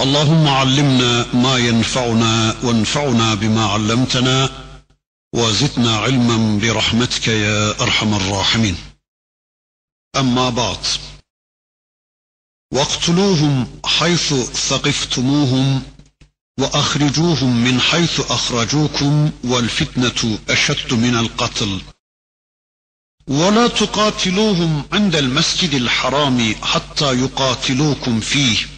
اللهم علمنا ما ينفعنا وانفعنا بما علمتنا وزدنا علما برحمتك يا أرحم الراحمين. أما بعد واقتلوهم حيث ثقفتموهم وأخرجوهم من حيث أخرجوكم والفتنة أشد من القتل. ولا تقاتلوهم عند المسجد الحرام حتى يقاتلوكم فيه.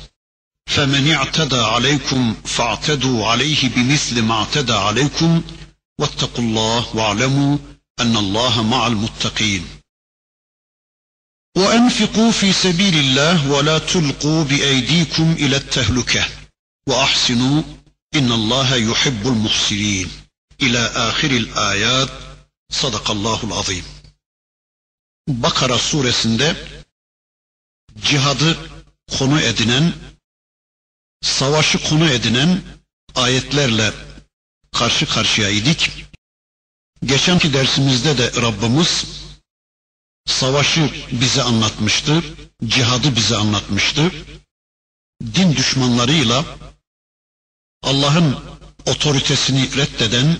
فمن اعتدى عليكم فاعتدوا عليه بمثل ما اعتدى عليكم واتقوا الله واعلموا أن الله مع المتقين. وأنفقوا في سبيل الله ولا تلقوا بأيديكم إلى التهلكة وأحسنوا إن الله يحب المحسنين. إلى آخر الآيات. صدق الله العظيم. Bakara suresinde cihadı konu edinen savaşı konu edinen ayetlerle karşı karşıya idik. Geçenki dersimizde de Rabbimiz savaşı bize anlatmıştı, cihadı bize anlatmıştı. Din düşmanlarıyla Allah'ın otoritesini reddeden,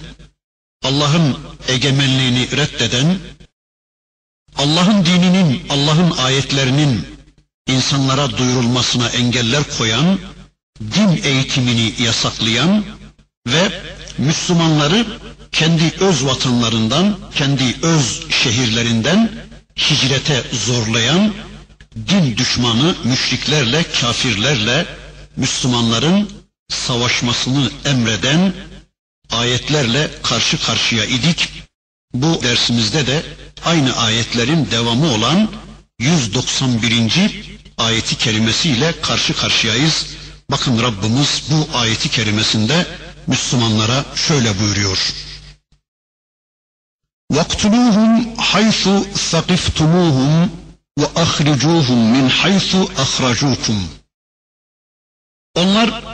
Allah'ın egemenliğini reddeden, Allah'ın dininin, Allah'ın ayetlerinin insanlara duyurulmasına engeller koyan, din eğitimini yasaklayan ve Müslümanları kendi öz vatanlarından, kendi öz şehirlerinden hicrete zorlayan din düşmanı müşriklerle, kafirlerle Müslümanların savaşmasını emreden ayetlerle karşı karşıya idik. Bu dersimizde de aynı ayetlerin devamı olan 191. ayeti kerimesiyle karşı karşıyayız. Bakın Rabbimiz bu ayeti kerimesinde Müslümanlara şöyle buyuruyor. وَاقْتُلُوهُمْ حَيْثُ ثَقِفْتُمُوهُمْ وَأَخْرِجُوهُمْ مِنْ حَيْثُ أَخْرَجُوكُمْ Onlar,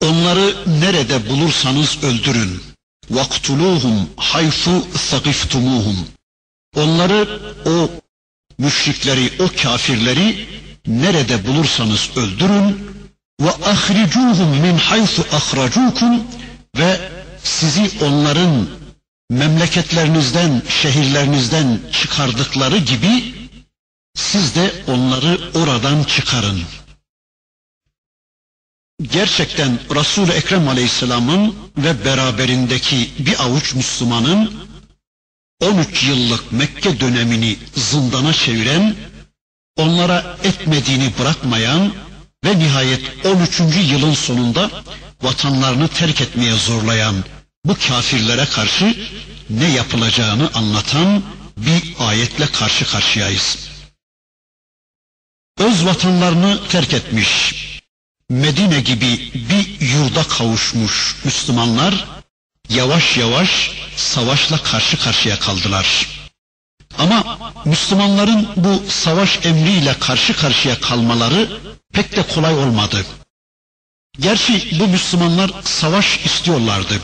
onları nerede bulursanız öldürün. وَاقْتُلُوهُمْ حَيْثُ ثَقِفْتُمُوهُمْ Onları, o müşrikleri, o kafirleri nerede bulursanız öldürün ve ahricuhum min haythu ahracukum ve sizi onların memleketlerinizden, şehirlerinizden çıkardıkları gibi siz de onları oradan çıkarın. Gerçekten Resul-i Ekrem Aleyhisselam'ın ve beraberindeki bir avuç Müslümanın 13 yıllık Mekke dönemini zindana çeviren, onlara etmediğini bırakmayan ve nihayet 13. yılın sonunda vatanlarını terk etmeye zorlayan bu kafirlere karşı ne yapılacağını anlatan bir ayetle karşı karşıyayız. Öz vatanlarını terk etmiş, Medine gibi bir yurda kavuşmuş Müslümanlar yavaş yavaş savaşla karşı karşıya kaldılar. Ama Müslümanların bu savaş emriyle karşı karşıya kalmaları pek de kolay olmadı. Gerçi bu Müslümanlar savaş istiyorlardı.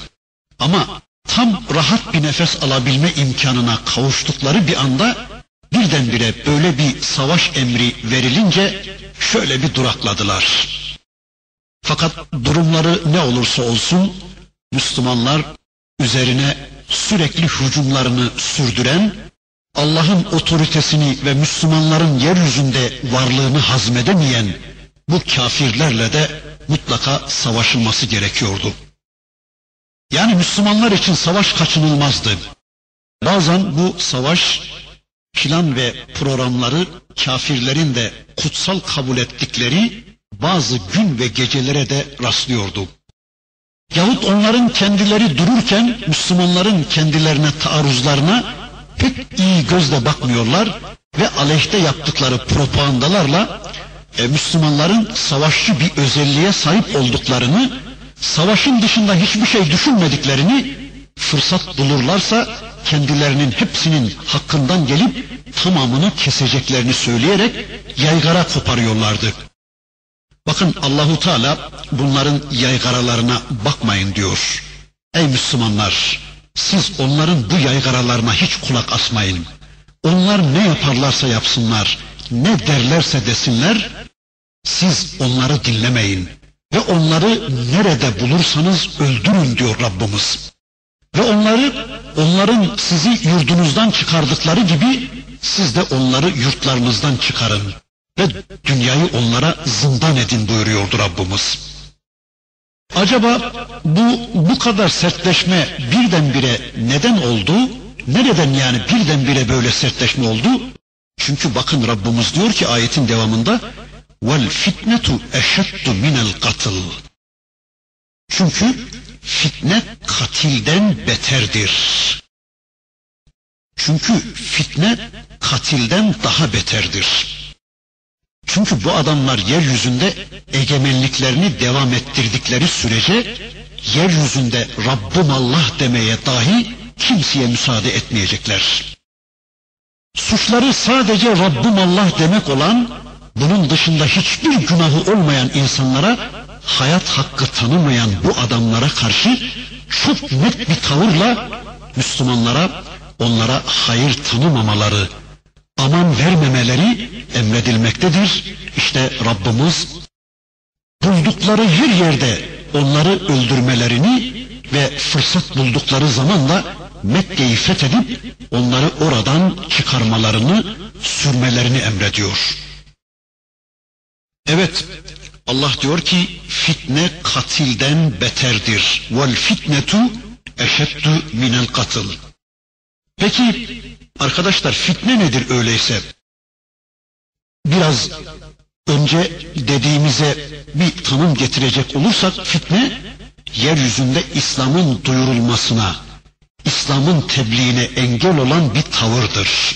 Ama tam rahat bir nefes alabilme imkanına kavuştukları bir anda birdenbire böyle bir savaş emri verilince şöyle bir durakladılar. Fakat durumları ne olursa olsun Müslümanlar üzerine sürekli hücumlarını sürdüren Allah'ın otoritesini ve Müslümanların yeryüzünde varlığını hazmedemeyen bu kafirlerle de mutlaka savaşılması gerekiyordu. Yani Müslümanlar için savaş kaçınılmazdı. Bazen bu savaş plan ve programları kafirlerin de kutsal kabul ettikleri bazı gün ve gecelere de rastlıyordu. Yahut onların kendileri dururken Müslümanların kendilerine taarruzlarına pek iyi gözle bakmıyorlar ve aleyhte yaptıkları propagandalarla e, Müslümanların savaşçı bir özelliğe sahip olduklarını, savaşın dışında hiçbir şey düşünmediklerini fırsat bulurlarsa kendilerinin hepsinin hakkından gelip tamamını keseceklerini söyleyerek yaygara koparıyorlardı. Bakın Allahu Teala bunların yaygaralarına bakmayın diyor. Ey Müslümanlar, siz onların bu yaygaralarına hiç kulak asmayın. Onlar ne yaparlarsa yapsınlar, ne derlerse desinler, siz onları dinlemeyin ve onları nerede bulursanız öldürün diyor Rabbimiz. Ve onları onların sizi yurdunuzdan çıkardıkları gibi siz de onları yurtlarınızdan çıkarın ve dünyayı onlara zindan edin buyuruyordu Rabbimiz. Acaba bu bu kadar sertleşme birdenbire neden oldu? Nereden yani birdenbire böyle sertleşme oldu? Çünkü bakın Rabbimiz diyor ki ayetin devamında vel fitnetu eşeddu minel katıl. Çünkü fitne katilden beterdir. Çünkü fitne katilden daha beterdir. Çünkü bu adamlar yeryüzünde egemenliklerini devam ettirdikleri sürece yeryüzünde Rabbim Allah demeye dahi kimseye müsaade etmeyecekler. Suçları sadece Rabbim Allah demek olan, bunun dışında hiçbir günahı olmayan insanlara, hayat hakkı tanımayan bu adamlara karşı çok net bir tavırla Müslümanlara onlara hayır tanımamaları, aman vermemeleri emredilmektedir. İşte Rabbimiz buldukları her yerde onları öldürmelerini ve fırsat buldukları zaman da Mekke'yi fethedip onları oradan çıkarmalarını, sürmelerini emrediyor. Evet, Allah diyor ki fitne katilden beterdir. Vel fitnetu eşeddu minel katıl. Peki arkadaşlar fitne nedir öyleyse? Biraz önce dediğimize bir tanım getirecek olursak fitne yeryüzünde İslam'ın duyurulmasına, İslam'ın tebliğine engel olan bir tavırdır.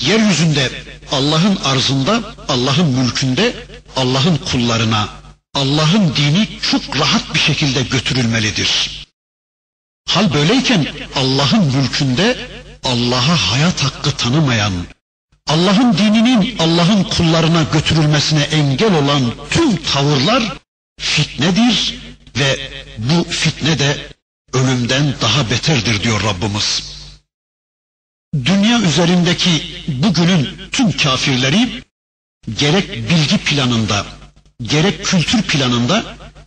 Yeryüzünde Allah'ın arzında, Allah'ın mülkünde, Allah'ın kullarına, Allah'ın dini çok rahat bir şekilde götürülmelidir. Hal böyleyken Allah'ın mülkünde Allah'a hayat hakkı tanımayan, Allah'ın dininin Allah'ın kullarına götürülmesine engel olan tüm tavırlar fitnedir ve bu fitne de ölümden daha beterdir diyor Rabbimiz. Dünya üzerindeki bugünün tüm kafirleri gerek bilgi planında, gerek kültür planında,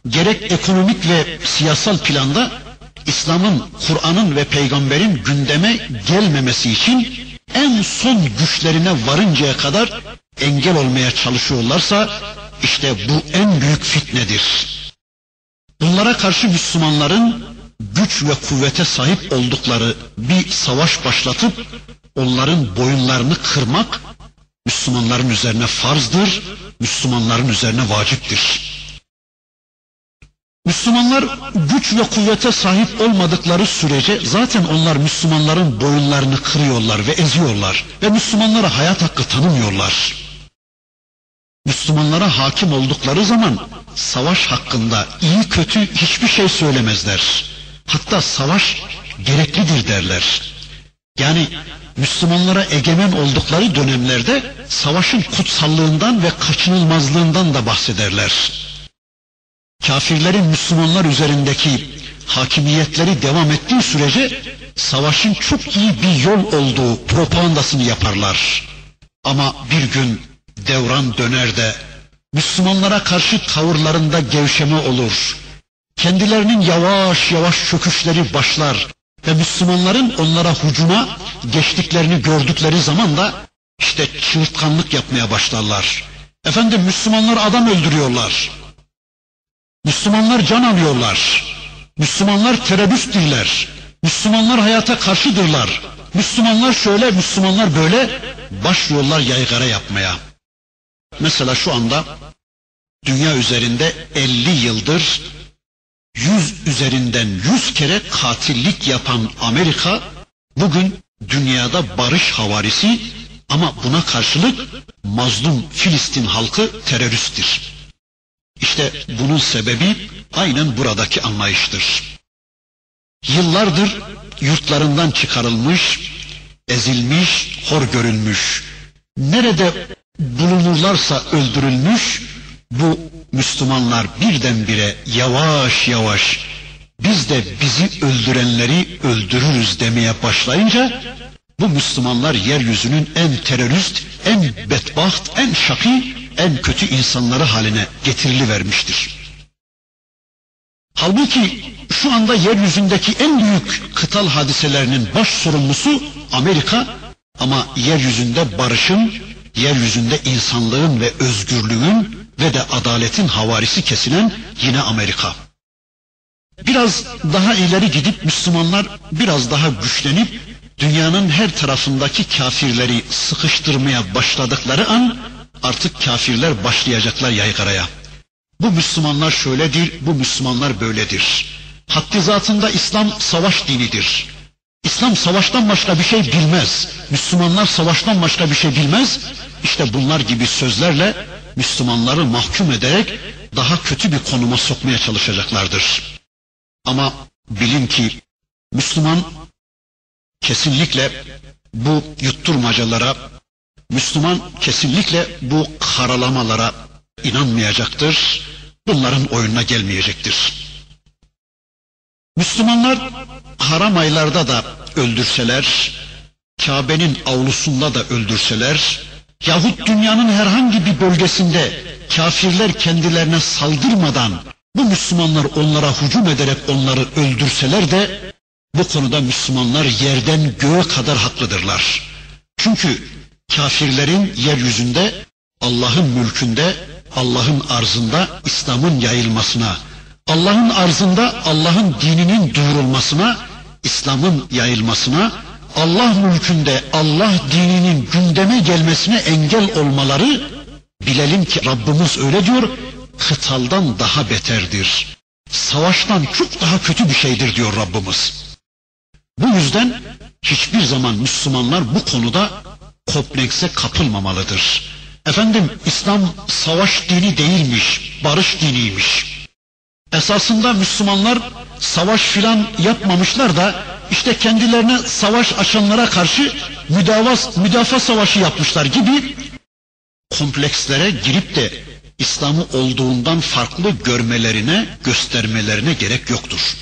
gerek ekonomik ve siyasal planda İslam'ın, Kur'an'ın ve peygamberin gündeme gelmemesi için en son güçlerine varıncaya kadar engel olmaya çalışıyorlarsa işte bu en büyük fitnedir. Bunlara karşı Müslümanların güç ve kuvvete sahip oldukları bir savaş başlatıp onların boyunlarını kırmak Müslümanların üzerine farzdır, Müslümanların üzerine vaciptir. Müslümanlar güç ve kuvvete sahip olmadıkları sürece zaten onlar Müslümanların boyunlarını kırıyorlar ve eziyorlar ve Müslümanlara hayat hakkı tanımıyorlar. Müslümanlara hakim oldukları zaman savaş hakkında iyi kötü hiçbir şey söylemezler. Hatta savaş gereklidir derler. Yani Müslümanlara egemen oldukları dönemlerde savaşın kutsallığından ve kaçınılmazlığından da bahsederler. Kafirlerin Müslümanlar üzerindeki hakimiyetleri devam ettiği sürece savaşın çok iyi bir yol olduğu propagandasını yaparlar. Ama bir gün devran döner de Müslümanlara karşı tavırlarında gevşeme olur. Kendilerinin yavaş yavaş çöküşleri başlar ve Müslümanların onlara hucuma geçtiklerini gördükleri zaman da işte çığırtkanlık yapmaya başlarlar. Efendim Müslümanlar adam öldürüyorlar. Müslümanlar can alıyorlar. Müslümanlar teröristtirler. Müslümanlar hayata karşıdırlar. Müslümanlar şöyle, Müslümanlar böyle başlıyorlar yaygara yapmaya. Mesela şu anda dünya üzerinde 50 yıldır 100 üzerinden 100 kere katillik yapan Amerika bugün dünyada barış havarisi ama buna karşılık mazlum Filistin halkı teröristtir. İşte bunun sebebi aynen buradaki anlayıştır. Yıllardır yurtlarından çıkarılmış, ezilmiş, hor görülmüş, nerede bulunurlarsa öldürülmüş, bu Müslümanlar birdenbire yavaş yavaş biz de bizi öldürenleri öldürürüz demeye başlayınca bu Müslümanlar yeryüzünün en terörist, en bedbaht, en şaki, en kötü insanları haline getirili vermiştir. Halbuki şu anda yeryüzündeki en büyük kıtal hadiselerinin baş sorumlusu Amerika ama yeryüzünde barışın, yeryüzünde insanlığın ve özgürlüğün ve de adaletin havarisi kesilen yine Amerika. Biraz daha ileri gidip Müslümanlar biraz daha güçlenip dünyanın her tarafındaki kafirleri sıkıştırmaya başladıkları an artık kafirler başlayacaklar yaygaraya. Bu Müslümanlar şöyledir, bu Müslümanlar böyledir. Haddi İslam savaş dinidir. İslam savaştan başka bir şey bilmez. Müslümanlar savaştan başka bir şey bilmez. İşte bunlar gibi sözlerle Müslümanları mahkum ederek daha kötü bir konuma sokmaya çalışacaklardır. Ama bilin ki Müslüman kesinlikle bu yutturmacalara, Müslüman kesinlikle bu karalamalara inanmayacaktır. Bunların oyununa gelmeyecektir. Müslümanlar haram aylarda da öldürseler, Kabe'nin avlusunda da öldürseler, yahut dünyanın herhangi bir bölgesinde kafirler kendilerine saldırmadan bu Müslümanlar onlara hücum ederek onları öldürseler de bu konuda Müslümanlar yerden göğe kadar haklıdırlar. Çünkü kafirlerin yeryüzünde Allah'ın mülkünde, Allah'ın arzında İslam'ın yayılmasına, Allah'ın arzında Allah'ın dininin duyurulmasına, İslam'ın yayılmasına, Allah mülkünde Allah dininin gündeme gelmesine engel olmaları bilelim ki Rabbimiz öyle diyor, kıtaldan daha beterdir. Savaştan çok daha kötü bir şeydir diyor Rabbimiz. Bu yüzden hiçbir zaman Müslümanlar bu konuda komplekse kapılmamalıdır. Efendim İslam savaş dini değilmiş, barış diniymiş. Esasında Müslümanlar savaş filan yapmamışlar da işte kendilerine savaş açanlara karşı müdafaa, müdafaa savaşı yapmışlar gibi komplekslere girip de İslam'ı olduğundan farklı görmelerine, göstermelerine gerek yoktur.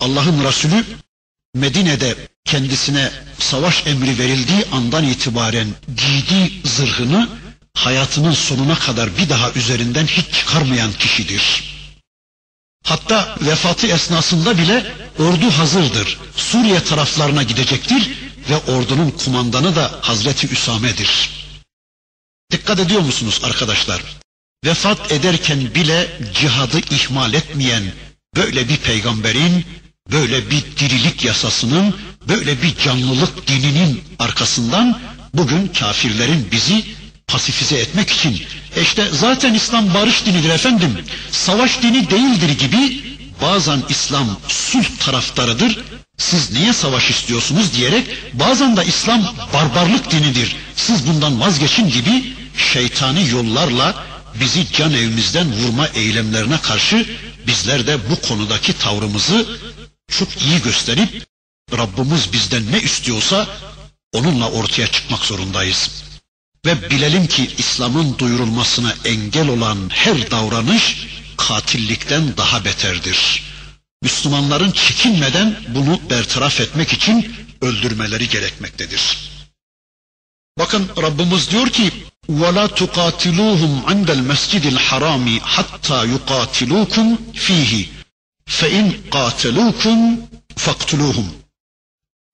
Allah'ın Resulü Medine'de kendisine savaş emri verildiği andan itibaren giydiği zırhını hayatının sonuna kadar bir daha üzerinden hiç çıkarmayan kişidir. Hatta vefatı esnasında bile ordu hazırdır. Suriye taraflarına gidecektir ve ordunun kumandanı da Hazreti Üsame'dir. Dikkat ediyor musunuz arkadaşlar? Vefat ederken bile cihadı ihmal etmeyen böyle bir peygamberin, böyle bir dirilik yasasının, böyle bir canlılık dininin arkasından bugün kafirlerin bizi pasifize etmek için e işte zaten İslam barış dinidir efendim. Savaş dini değildir gibi bazen İslam sulh taraftarıdır. Siz niye savaş istiyorsunuz diyerek bazen de İslam barbarlık dinidir. Siz bundan vazgeçin gibi şeytani yollarla bizi can evimizden vurma eylemlerine karşı bizler de bu konudaki tavrımızı çok iyi gösterip Rabbimiz bizden ne istiyorsa onunla ortaya çıkmak zorundayız. Ve bilelim ki İslam'ın duyurulmasına engel olan her davranış katillikten daha beterdir. Müslümanların çekinmeden bunu bertaraf etmek için öldürmeleri gerekmektedir. Bakın Rabbimiz diyor ki وَلَا تُقَاتِلُوهُمْ عِنْدَ الْمَسْجِدِ الْحَرَامِ حَتَّى يُقَاتِلُوكُمْ ف۪يهِ فَاِنْ قَاتَلُوكُمْ فَاقْتُلُوهُمْ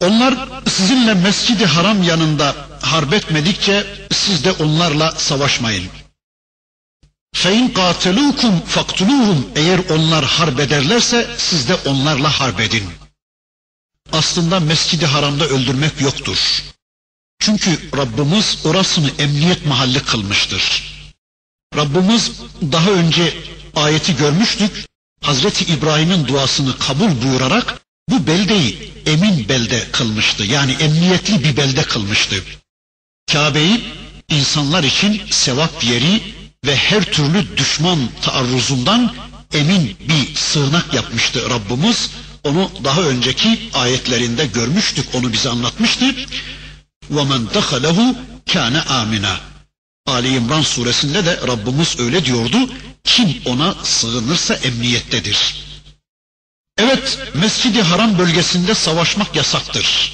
Onlar sizinle mescidi haram yanında harp etmedikçe siz de onlarla savaşmayın. Fein katelukum faktuluhum eğer onlar harp ederlerse siz de onlarla harp edin. aslında Mescid-i Haram'da öldürmek yoktur. Çünkü Rabbimiz orasını emniyet mahalli kılmıştır. Rabbimiz daha önce ayeti görmüştük. Hazreti İbrahim'in duasını kabul buyurarak bu beldeyi emin belde kılmıştı. Yani emniyetli bir belde kılmıştı. Kabe'yi insanlar için sevap yeri ve her türlü düşman taarruzundan emin bir sığınak yapmıştı Rabbimiz. Onu daha önceki ayetlerinde görmüştük, onu bize anlatmıştı. وَمَنْ دَخَلَهُ كَانَ آمِنًا Ali İmran suresinde de Rabbimiz öyle diyordu. Kim ona sığınırsa emniyettedir. Evet, Mescid-i Haram bölgesinde savaşmak yasaktır.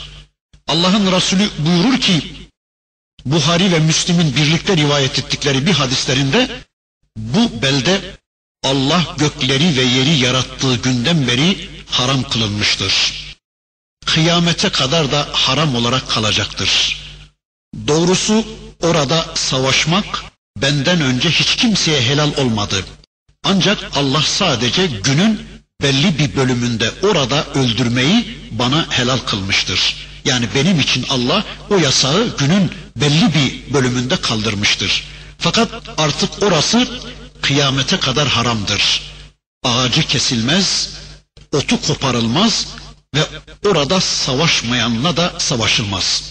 Allah'ın Resulü buyurur ki, Buhari ve Müslim'in birlikte rivayet ettikleri bir hadislerinde, bu belde Allah gökleri ve yeri yarattığı günden beri haram kılınmıştır. Kıyamete kadar da haram olarak kalacaktır. Doğrusu orada savaşmak benden önce hiç kimseye helal olmadı. Ancak Allah sadece günün belli bir bölümünde orada öldürmeyi bana helal kılmıştır. Yani benim için Allah o yasağı günün belli bir bölümünde kaldırmıştır. Fakat artık orası kıyamete kadar haramdır. Ağacı kesilmez, otu koparılmaz ve orada savaşmayanla da savaşılmaz.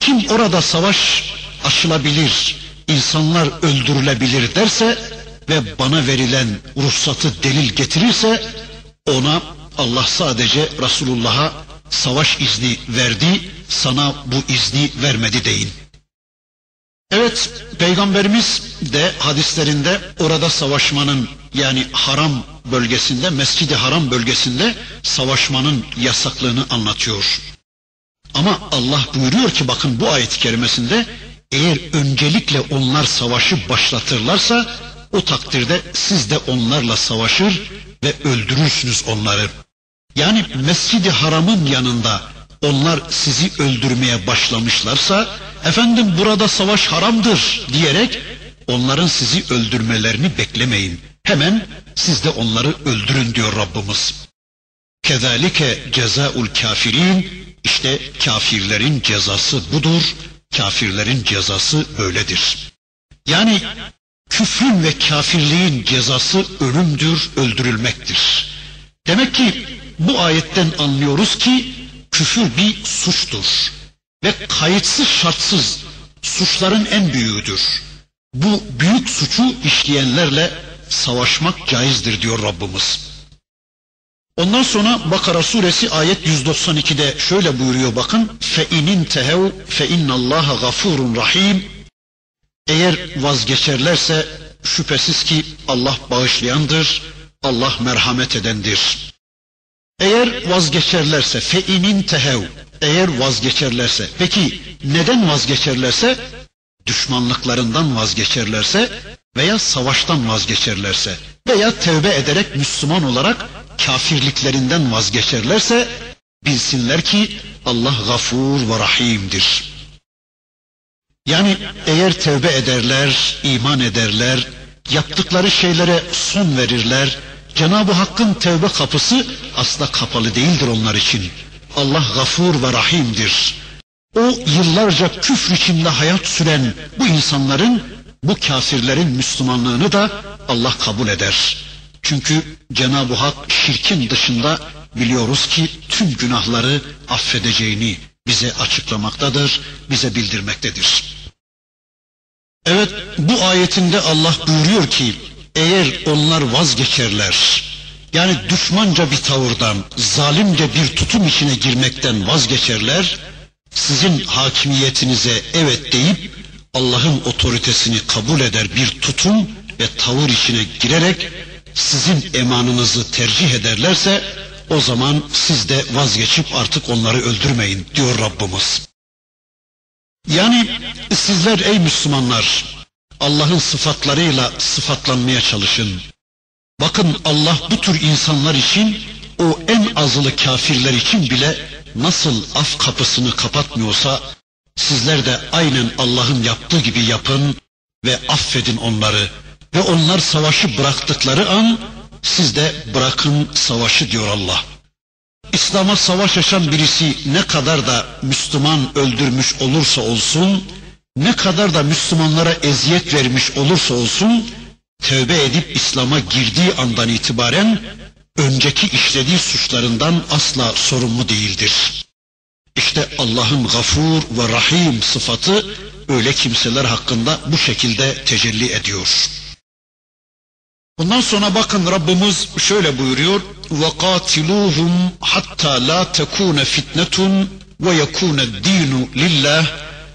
Kim orada savaş açılabilir, insanlar öldürülebilir derse ve bana verilen ruhsatı delil getirirse ona Allah sadece Resulullah'a savaş izni verdi, sana bu izni vermedi deyin. Evet, Peygamberimiz de hadislerinde orada savaşmanın yani haram bölgesinde, Mescid-i Haram bölgesinde savaşmanın yasaklığını anlatıyor. Ama Allah buyuruyor ki bakın bu ayet-i kerimesinde eğer öncelikle onlar savaşı başlatırlarsa o takdirde siz de onlarla savaşır ve öldürürsünüz onları. Yani Mescid-i Haram'ın yanında onlar sizi öldürmeye başlamışlarsa efendim burada savaş haramdır diyerek onların sizi öldürmelerini beklemeyin. Hemen siz de onları öldürün diyor Rabbimiz. Kezalike cezaul kafirin işte kafirlerin cezası budur. Kafirlerin cezası böyledir. Yani küfrün ve kafirliğin cezası ölümdür, öldürülmektir. Demek ki bu ayetten anlıyoruz ki küfür bir suçtur ve kayıtsız şartsız suçların en büyüğüdür. Bu büyük suçu işleyenlerle savaşmak caizdir diyor Rabbimiz. Ondan sonra Bakara suresi ayet 192'de şöyle buyuruyor bakın. Fe inin tehev fe innallaha gafurun rahim. Eğer vazgeçerlerse şüphesiz ki Allah bağışlayandır, Allah merhamet edendir. Eğer vazgeçerlerse fe inin tehev eğer vazgeçerlerse peki neden vazgeçerlerse düşmanlıklarından vazgeçerlerse veya savaştan vazgeçerlerse veya tevbe ederek Müslüman olarak kafirliklerinden vazgeçerlerse bilsinler ki Allah gafur ve rahimdir. Yani eğer tevbe ederler, iman ederler, yaptıkları şeylere son verirler, Cenab-ı Hakk'ın tevbe kapısı asla kapalı değildir onlar için. Allah gafur ve rahimdir. O yıllarca küfür içinde hayat süren bu insanların, bu kafirlerin Müslümanlığını da Allah kabul eder. Çünkü Cenab-ı Hak şirkin dışında biliyoruz ki tüm günahları affedeceğini bize açıklamaktadır, bize bildirmektedir. Evet bu ayetinde Allah buyuruyor ki eğer onlar vazgeçerler yani düşmanca bir tavırdan, zalimce bir tutum içine girmekten vazgeçerler, sizin hakimiyetinize evet deyip Allah'ın otoritesini kabul eder bir tutum ve tavır içine girerek sizin emanınızı tercih ederlerse o zaman siz de vazgeçip artık onları öldürmeyin diyor Rabbimiz. Yani sizler ey Müslümanlar Allah'ın sıfatlarıyla sıfatlanmaya çalışın. Bakın Allah bu tür insanlar için o en azılı kafirler için bile nasıl af kapısını kapatmıyorsa sizler de aynen Allah'ın yaptığı gibi yapın ve affedin onları. Ve onlar savaşı bıraktıkları an siz de bırakın savaşı diyor Allah. İslam'a savaş açan birisi ne kadar da Müslüman öldürmüş olursa olsun, ne kadar da Müslümanlara eziyet vermiş olursa olsun, tövbe edip İslam'a girdiği andan itibaren önceki işlediği suçlarından asla sorumlu değildir. İşte Allah'ın gafur ve rahim sıfatı öyle kimseler hakkında bu şekilde tecelli ediyor. Bundan sonra bakın Rabbimiz şöyle buyuruyor. وَقَاتِلُوهُمْ حَتَّى لَا تَكُونَ فِتْنَةٌ وَيَكُونَ الدِّينُ لِلّٰهِ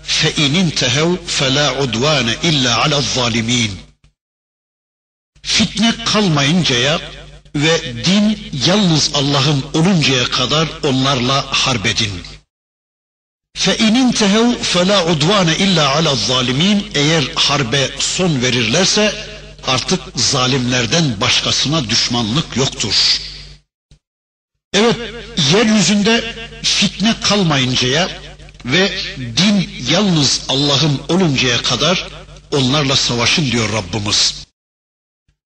فَاِنْ اِنْتَهَوْا فَلَا عُدْوَانَ اِلَّا عَلَى الظَّالِمِينَ Fitne kalmayıncaya ve din yalnız Allah'ın oluncaya kadar onlarla harbedin. فَاِنْ اِنْتَهَوْا فَلَا عُدْوَانَ اِلَّا عَلَى الظَّالِمِينَ Eğer harbe son verirlerse artık zalimlerden başkasına düşmanlık yoktur. Evet, yeryüzünde fitne kalmayıncaya ve din yalnız Allah'ın oluncaya kadar onlarla savaşın diyor Rabbimiz.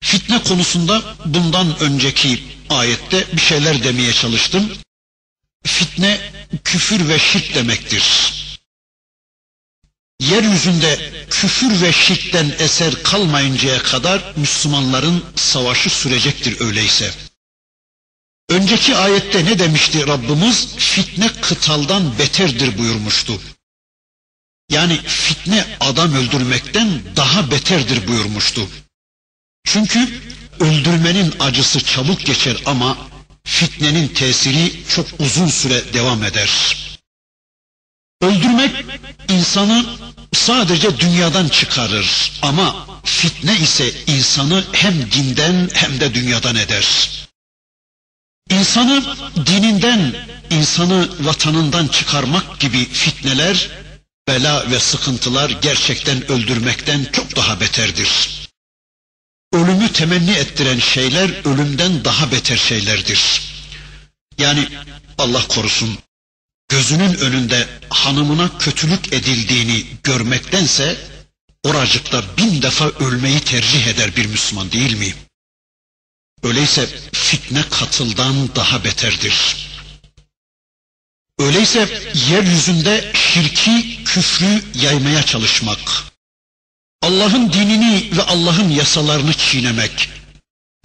Fitne konusunda bundan önceki ayette bir şeyler demeye çalıştım. Fitne küfür ve şirk demektir. Yeryüzünde küfür ve şirkten eser kalmayıncaya kadar Müslümanların savaşı sürecektir öyleyse. Önceki ayette ne demişti Rabbimiz? Fitne kıtaldan beterdir buyurmuştu. Yani fitne adam öldürmekten daha beterdir buyurmuştu. Çünkü öldürmenin acısı çabuk geçer ama fitnenin tesiri çok uzun süre devam eder. Öldürmek insanı sadece dünyadan çıkarır ama fitne ise insanı hem dinden hem de dünyadan eder. İnsanı dininden, insanı vatanından çıkarmak gibi fitneler, bela ve sıkıntılar gerçekten öldürmekten çok daha beterdir. Ölümü temenni ettiren şeyler ölümden daha beter şeylerdir. Yani Allah korusun gözünün önünde hanımına kötülük edildiğini görmektense oracıkta bin defa ölmeyi tercih eder bir Müslüman değil mi? Öyleyse fitne katıldan daha beterdir. Öyleyse yeryüzünde şirki, küfrü yaymaya çalışmak, Allah'ın dinini ve Allah'ın yasalarını çiğnemek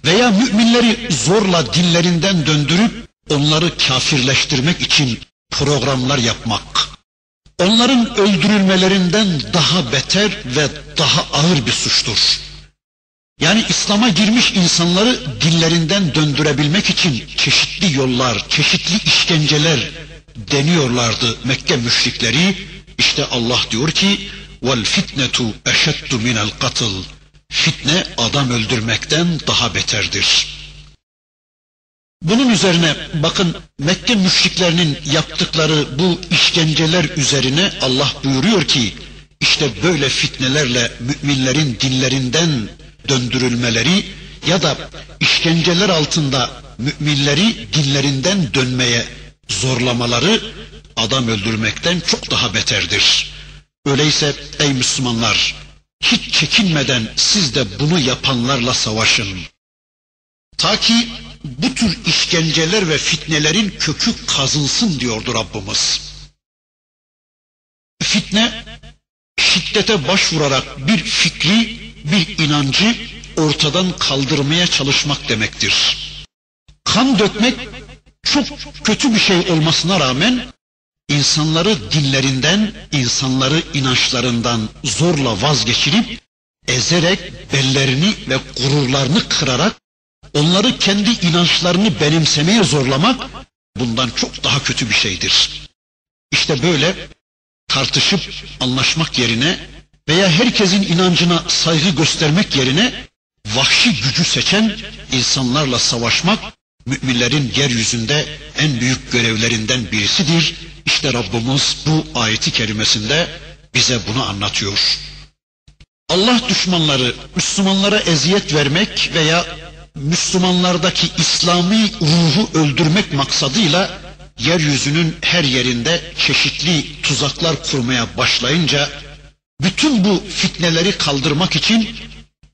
veya müminleri zorla dinlerinden döndürüp onları kafirleştirmek için programlar yapmak, onların öldürülmelerinden daha beter ve daha ağır bir suçtur. Yani İslam'a girmiş insanları dillerinden döndürebilmek için çeşitli yollar, çeşitli işkenceler deniyorlardı Mekke müşrikleri. İşte Allah diyor ki: "Vel fitnetu eşeddu minel katl." Fitne adam öldürmekten daha beterdir. Bunun üzerine bakın Mekke müşriklerinin yaptıkları bu işkenceler üzerine Allah buyuruyor ki işte böyle fitnelerle müminlerin dillerinden döndürülmeleri ya da işkenceler altında müminleri dinlerinden dönmeye zorlamaları adam öldürmekten çok daha beterdir. Öyleyse ey Müslümanlar hiç çekinmeden siz de bunu yapanlarla savaşın. Ta ki bu tür işkenceler ve fitnelerin kökü kazılsın diyordu Rabbimiz. Fitne şiddete başvurarak bir fikri bir inancı ortadan kaldırmaya çalışmak demektir. Kan dökmek çok kötü bir şey olmasına rağmen insanları dinlerinden, insanları inançlarından zorla vazgeçirip ezerek bellerini ve gururlarını kırarak onları kendi inançlarını benimsemeye zorlamak bundan çok daha kötü bir şeydir. İşte böyle tartışıp anlaşmak yerine veya herkesin inancına saygı göstermek yerine vahşi gücü seçen insanlarla savaşmak müminlerin yeryüzünde en büyük görevlerinden birisidir. İşte Rabbimiz bu ayeti kerimesinde bize bunu anlatıyor. Allah düşmanları Müslümanlara eziyet vermek veya Müslümanlardaki İslami ruhu öldürmek maksadıyla yeryüzünün her yerinde çeşitli tuzaklar kurmaya başlayınca bütün bu fitneleri kaldırmak için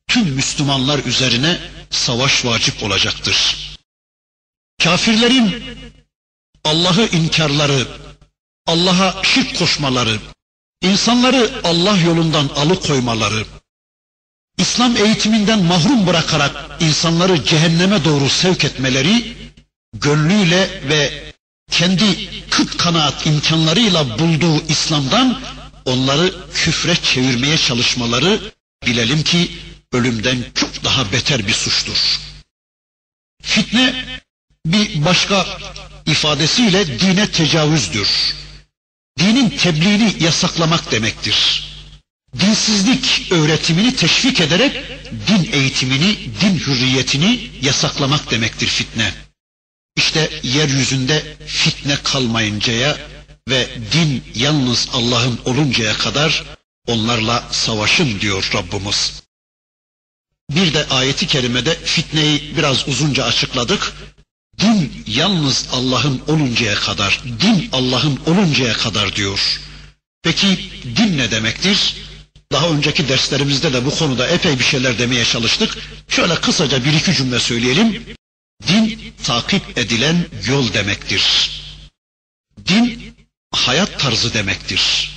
tüm Müslümanlar üzerine savaş vacip olacaktır. Kafirlerin Allah'ı inkarları, Allah'a şirk koşmaları, insanları Allah yolundan alıkoymaları, İslam eğitiminden mahrum bırakarak insanları cehenneme doğru sevk etmeleri, gönlüyle ve kendi kıt kanaat imkanlarıyla bulduğu İslam'dan onları küfre çevirmeye çalışmaları bilelim ki ölümden çok daha beter bir suçtur. Fitne bir başka ifadesiyle dine tecavüzdür. Dinin tebliğini yasaklamak demektir. Dinsizlik öğretimini teşvik ederek din eğitimini, din hürriyetini yasaklamak demektir fitne. İşte yeryüzünde fitne kalmayıncaya ve din yalnız Allah'ın oluncaya kadar onlarla savaşın diyor Rabbimiz. Bir de ayeti kerimede fitneyi biraz uzunca açıkladık. Din yalnız Allah'ın oluncaya kadar, din Allah'ın oluncaya kadar diyor. Peki din ne demektir? Daha önceki derslerimizde de bu konuda epey bir şeyler demeye çalıştık. Şöyle kısaca bir iki cümle söyleyelim. Din takip edilen yol demektir. Din hayat tarzı demektir.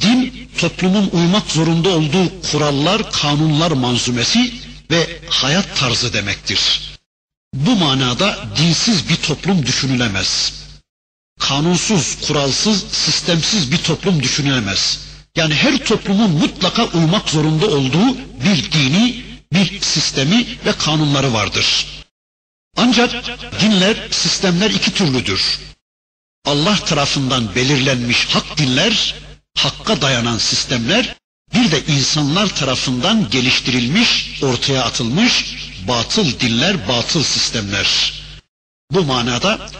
Din toplumun uymak zorunda olduğu kurallar, kanunlar manzumesi ve hayat tarzı demektir. Bu manada dinsiz bir toplum düşünülemez. Kanunsuz, kuralsız, sistemsiz bir toplum düşünülemez. Yani her toplumun mutlaka uymak zorunda olduğu bir dini, bir sistemi ve kanunları vardır. Ancak dinler, sistemler iki türlüdür. Allah tarafından belirlenmiş hak dinler, hakka dayanan sistemler, bir de insanlar tarafından geliştirilmiş, ortaya atılmış batıl dinler, batıl sistemler. Bu manada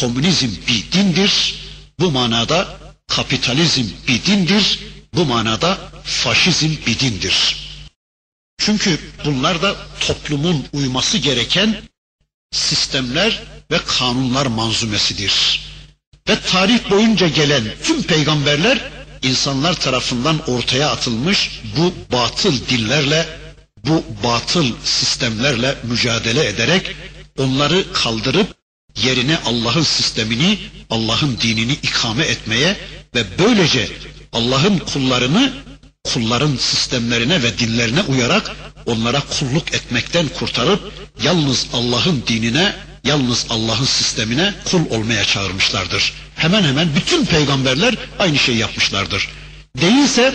komünizm bir dindir, bu manada kapitalizm bir dindir, bu manada faşizm bir dindir. Çünkü bunlar da toplumun uyması gereken sistemler ve kanunlar manzumesidir. Ve tarih boyunca gelen tüm peygamberler insanlar tarafından ortaya atılmış bu batıl dillerle, bu batıl sistemlerle mücadele ederek onları kaldırıp yerine Allah'ın sistemini, Allah'ın dinini ikame etmeye ve böylece Allah'ın kullarını kulların sistemlerine ve dinlerine uyarak onlara kulluk etmekten kurtarıp yalnız Allah'ın dinine, yalnız Allah'ın sistemine kul olmaya çağırmışlardır. Hemen hemen bütün peygamberler aynı şey yapmışlardır. Değilse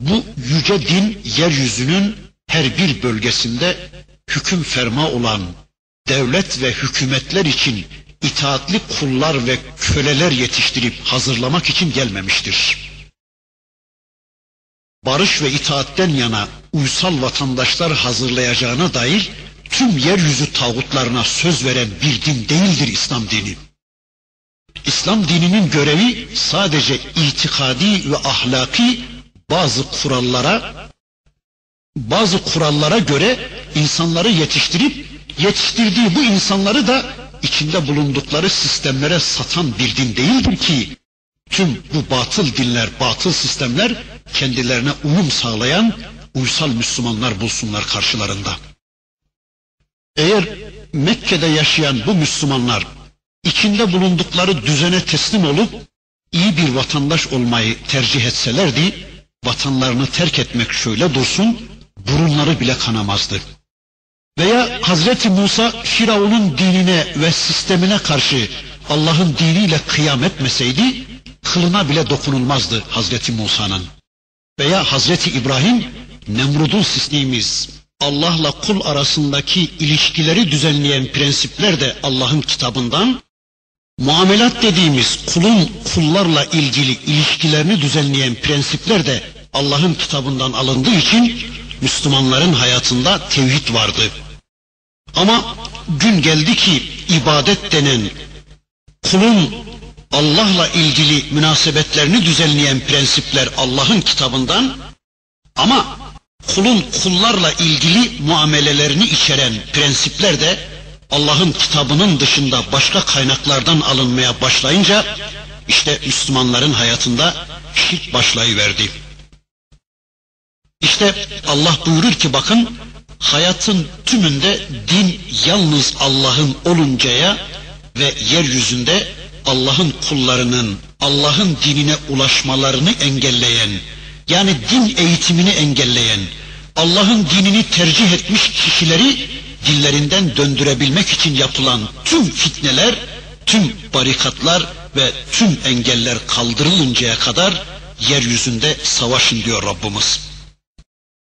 bu yüce din yeryüzünün her bir bölgesinde hüküm ferma olan devlet ve hükümetler için itaatli kullar ve köleler yetiştirip hazırlamak için gelmemiştir barış ve itaatten yana uysal vatandaşlar hazırlayacağına dair tüm yeryüzü tağutlarına söz veren bir din değildir İslam dini. İslam dininin görevi sadece itikadi ve ahlaki bazı kurallara bazı kurallara göre insanları yetiştirip yetiştirdiği bu insanları da içinde bulundukları sistemlere satan bir din değildir ki tüm bu batıl dinler, batıl sistemler kendilerine uyum sağlayan uysal Müslümanlar bulsunlar karşılarında. Eğer Mekke'de yaşayan bu Müslümanlar içinde bulundukları düzene teslim olup iyi bir vatandaş olmayı tercih etselerdi, vatanlarını terk etmek şöyle dursun, burunları bile kanamazdı. Veya Hazreti Musa Firavun'un dinine ve sistemine karşı Allah'ın diniyle kıyam etmeseydi, kılına bile dokunulmazdı Hazreti Musa'nın. Veya Hazreti İbrahim Nemrud'un sistemimiz Allah'la kul arasındaki ilişkileri düzenleyen prensipler de Allah'ın kitabından muamelat dediğimiz kulun kullarla ilgili ilişkilerini düzenleyen prensipler de Allah'ın kitabından alındığı için Müslümanların hayatında tevhid vardı. Ama gün geldi ki ibadet denen kulun Allah'la ilgili münasebetlerini düzenleyen prensipler Allah'ın kitabından ama kulun kullarla ilgili muamelelerini içeren prensipler de Allah'ın kitabının dışında başka kaynaklardan alınmaya başlayınca işte Müslümanların hayatında şirk başlayıverdi. İşte Allah buyurur ki bakın hayatın tümünde din yalnız Allah'ın oluncaya ve yeryüzünde Allah'ın kullarının Allah'ın dinine ulaşmalarını engelleyen, yani din eğitimini engelleyen, Allah'ın dinini tercih etmiş kişileri dillerinden döndürebilmek için yapılan tüm fitneler, tüm barikatlar ve tüm engeller kaldırılıncaya kadar yeryüzünde savaşın diyor Rabbimiz.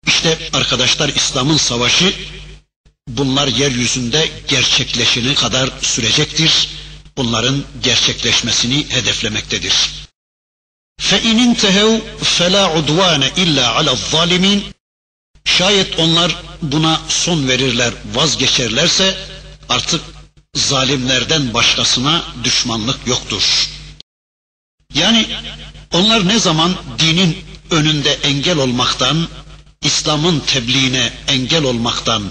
İşte arkadaşlar İslam'ın savaşı bunlar yeryüzünde gerçekleşene kadar sürecektir. Bunların gerçekleşmesini hedeflemektedir. فَاِنْ اِنْتَهَوْا فَلَا عُدْوَانَ اِلَّا عَلَى الظَّالِمِينَ Şayet onlar buna son verirler, vazgeçerlerse artık zalimlerden başkasına düşmanlık yoktur. Yani onlar ne zaman dinin önünde engel olmaktan, İslam'ın tebliğine engel olmaktan,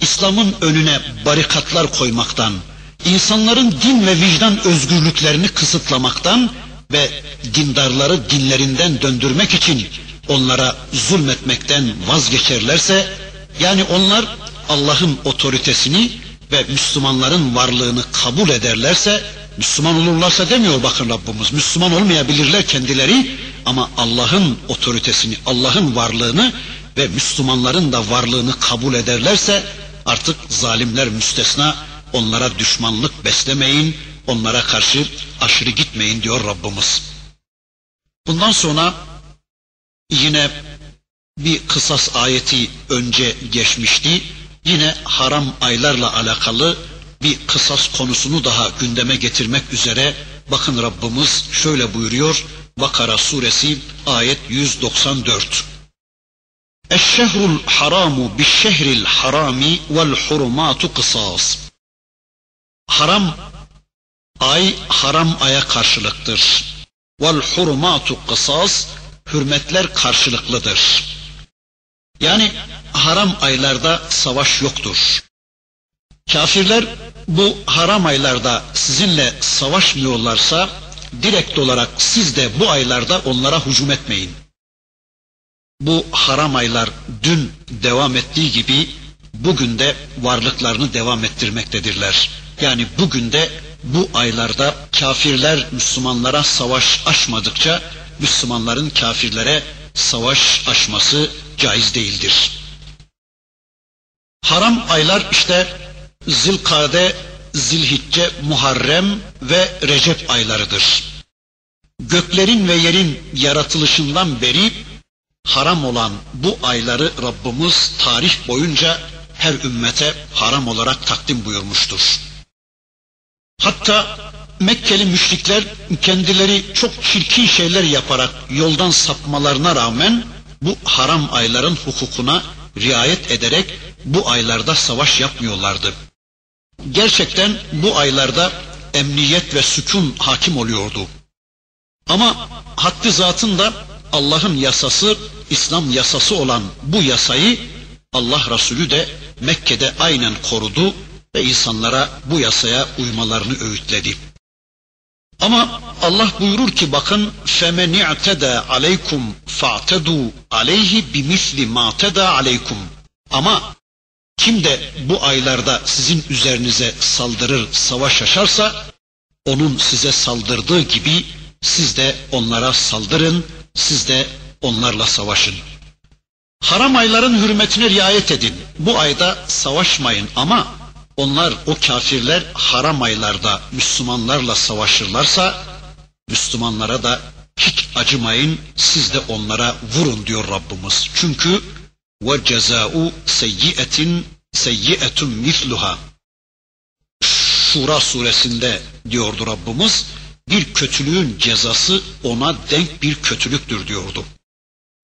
İslam'ın önüne barikatlar koymaktan, insanların din ve vicdan özgürlüklerini kısıtlamaktan ve dindarları dinlerinden döndürmek için onlara zulmetmekten vazgeçerlerse, yani onlar Allah'ın otoritesini ve Müslümanların varlığını kabul ederlerse, Müslüman olurlarsa demiyor bakın Rabbimiz, Müslüman olmayabilirler kendileri ama Allah'ın otoritesini, Allah'ın varlığını ve Müslümanların da varlığını kabul ederlerse artık zalimler müstesna onlara düşmanlık beslemeyin, onlara karşı aşırı gitmeyin diyor Rabbimiz. Bundan sonra yine bir kısas ayeti önce geçmişti. Yine haram aylarla alakalı bir kısas konusunu daha gündeme getirmek üzere bakın Rabbimiz şöyle buyuruyor Bakara suresi ayet 194. Eşşehrul haramu bişşehril harami vel hurumatu kısas. Haram ay haram aya karşılıktır. Vel hurumatu kısas hürmetler karşılıklıdır. Yani haram aylarda savaş yoktur. Kafirler bu haram aylarda sizinle savaşmıyorlarsa direkt olarak siz de bu aylarda onlara hücum etmeyin. Bu haram aylar dün devam ettiği gibi bugün de varlıklarını devam ettirmektedirler. Yani bugün de bu aylarda kafirler Müslümanlara savaş açmadıkça Müslümanların kafirlere savaş açması caiz değildir. Haram aylar işte Zilkade, Zilhicce, Muharrem ve Recep aylarıdır. Göklerin ve yerin yaratılışından beri haram olan bu ayları Rabbimiz tarih boyunca her ümmete haram olarak takdim buyurmuştur. Hatta Mekkeli müşrikler kendileri çok çirkin şeyler yaparak yoldan sapmalarına rağmen bu haram ayların hukukuna riayet ederek bu aylarda savaş yapmıyorlardı. Gerçekten bu aylarda emniyet ve sükun hakim oluyordu. Ama haddi zatında Allah'ın yasası, İslam yasası olan bu yasayı Allah Resulü de Mekke'de aynen korudu ve insanlara bu yasaya uymalarını öğütledi. Ama Allah buyurur ki bakın femen i'teda aleykum fa'tedu aleyhi bimisli ma teda aleykum. Ama kim de bu aylarda sizin üzerinize saldırır, savaş açarsa onun size saldırdığı gibi siz de onlara saldırın, siz de onlarla savaşın. Haram ayların hürmetine riayet edin. Bu ayda savaşmayın ama onlar o kafirler haram aylarda Müslümanlarla savaşırlarsa Müslümanlara da hiç acımayın siz de onlara vurun diyor Rabbimiz. Çünkü ve cezau seyyiyetin seyyiyetun misluha Şura suresinde diyordu Rabbimiz bir kötülüğün cezası ona denk bir kötülüktür diyordu.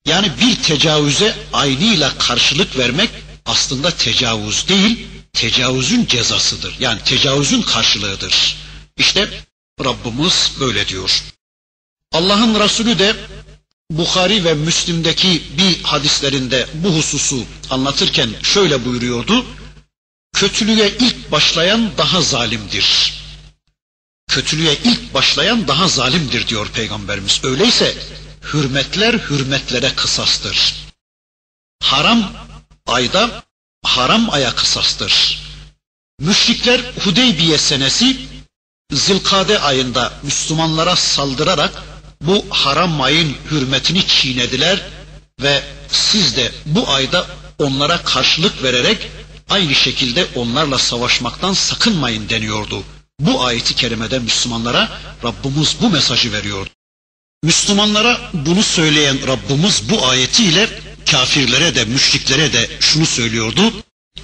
Yani bir tecavüze aynıyla karşılık vermek aslında tecavüz değil, tecavüzün cezasıdır. Yani tecavüzün karşılığıdır. İşte Rabbimiz böyle diyor. Allah'ın Resulü de Bukhari ve Müslim'deki bir hadislerinde bu hususu anlatırken şöyle buyuruyordu. Kötülüğe ilk başlayan daha zalimdir. Kötülüğe ilk başlayan daha zalimdir diyor Peygamberimiz. Öyleyse hürmetler hürmetlere kısastır. Haram ayda haram aya kısastır. Müşrikler Hudeybiye senesi Zilkade ayında Müslümanlara saldırarak bu haram ayın hürmetini çiğnediler ve siz de bu ayda onlara karşılık vererek aynı şekilde onlarla savaşmaktan sakınmayın deniyordu. Bu ayeti kerimede Müslümanlara Rabbimiz bu mesajı veriyordu. Müslümanlara bunu söyleyen Rabbimiz bu ayetiyle kafirlere de müşriklere de şunu söylüyordu.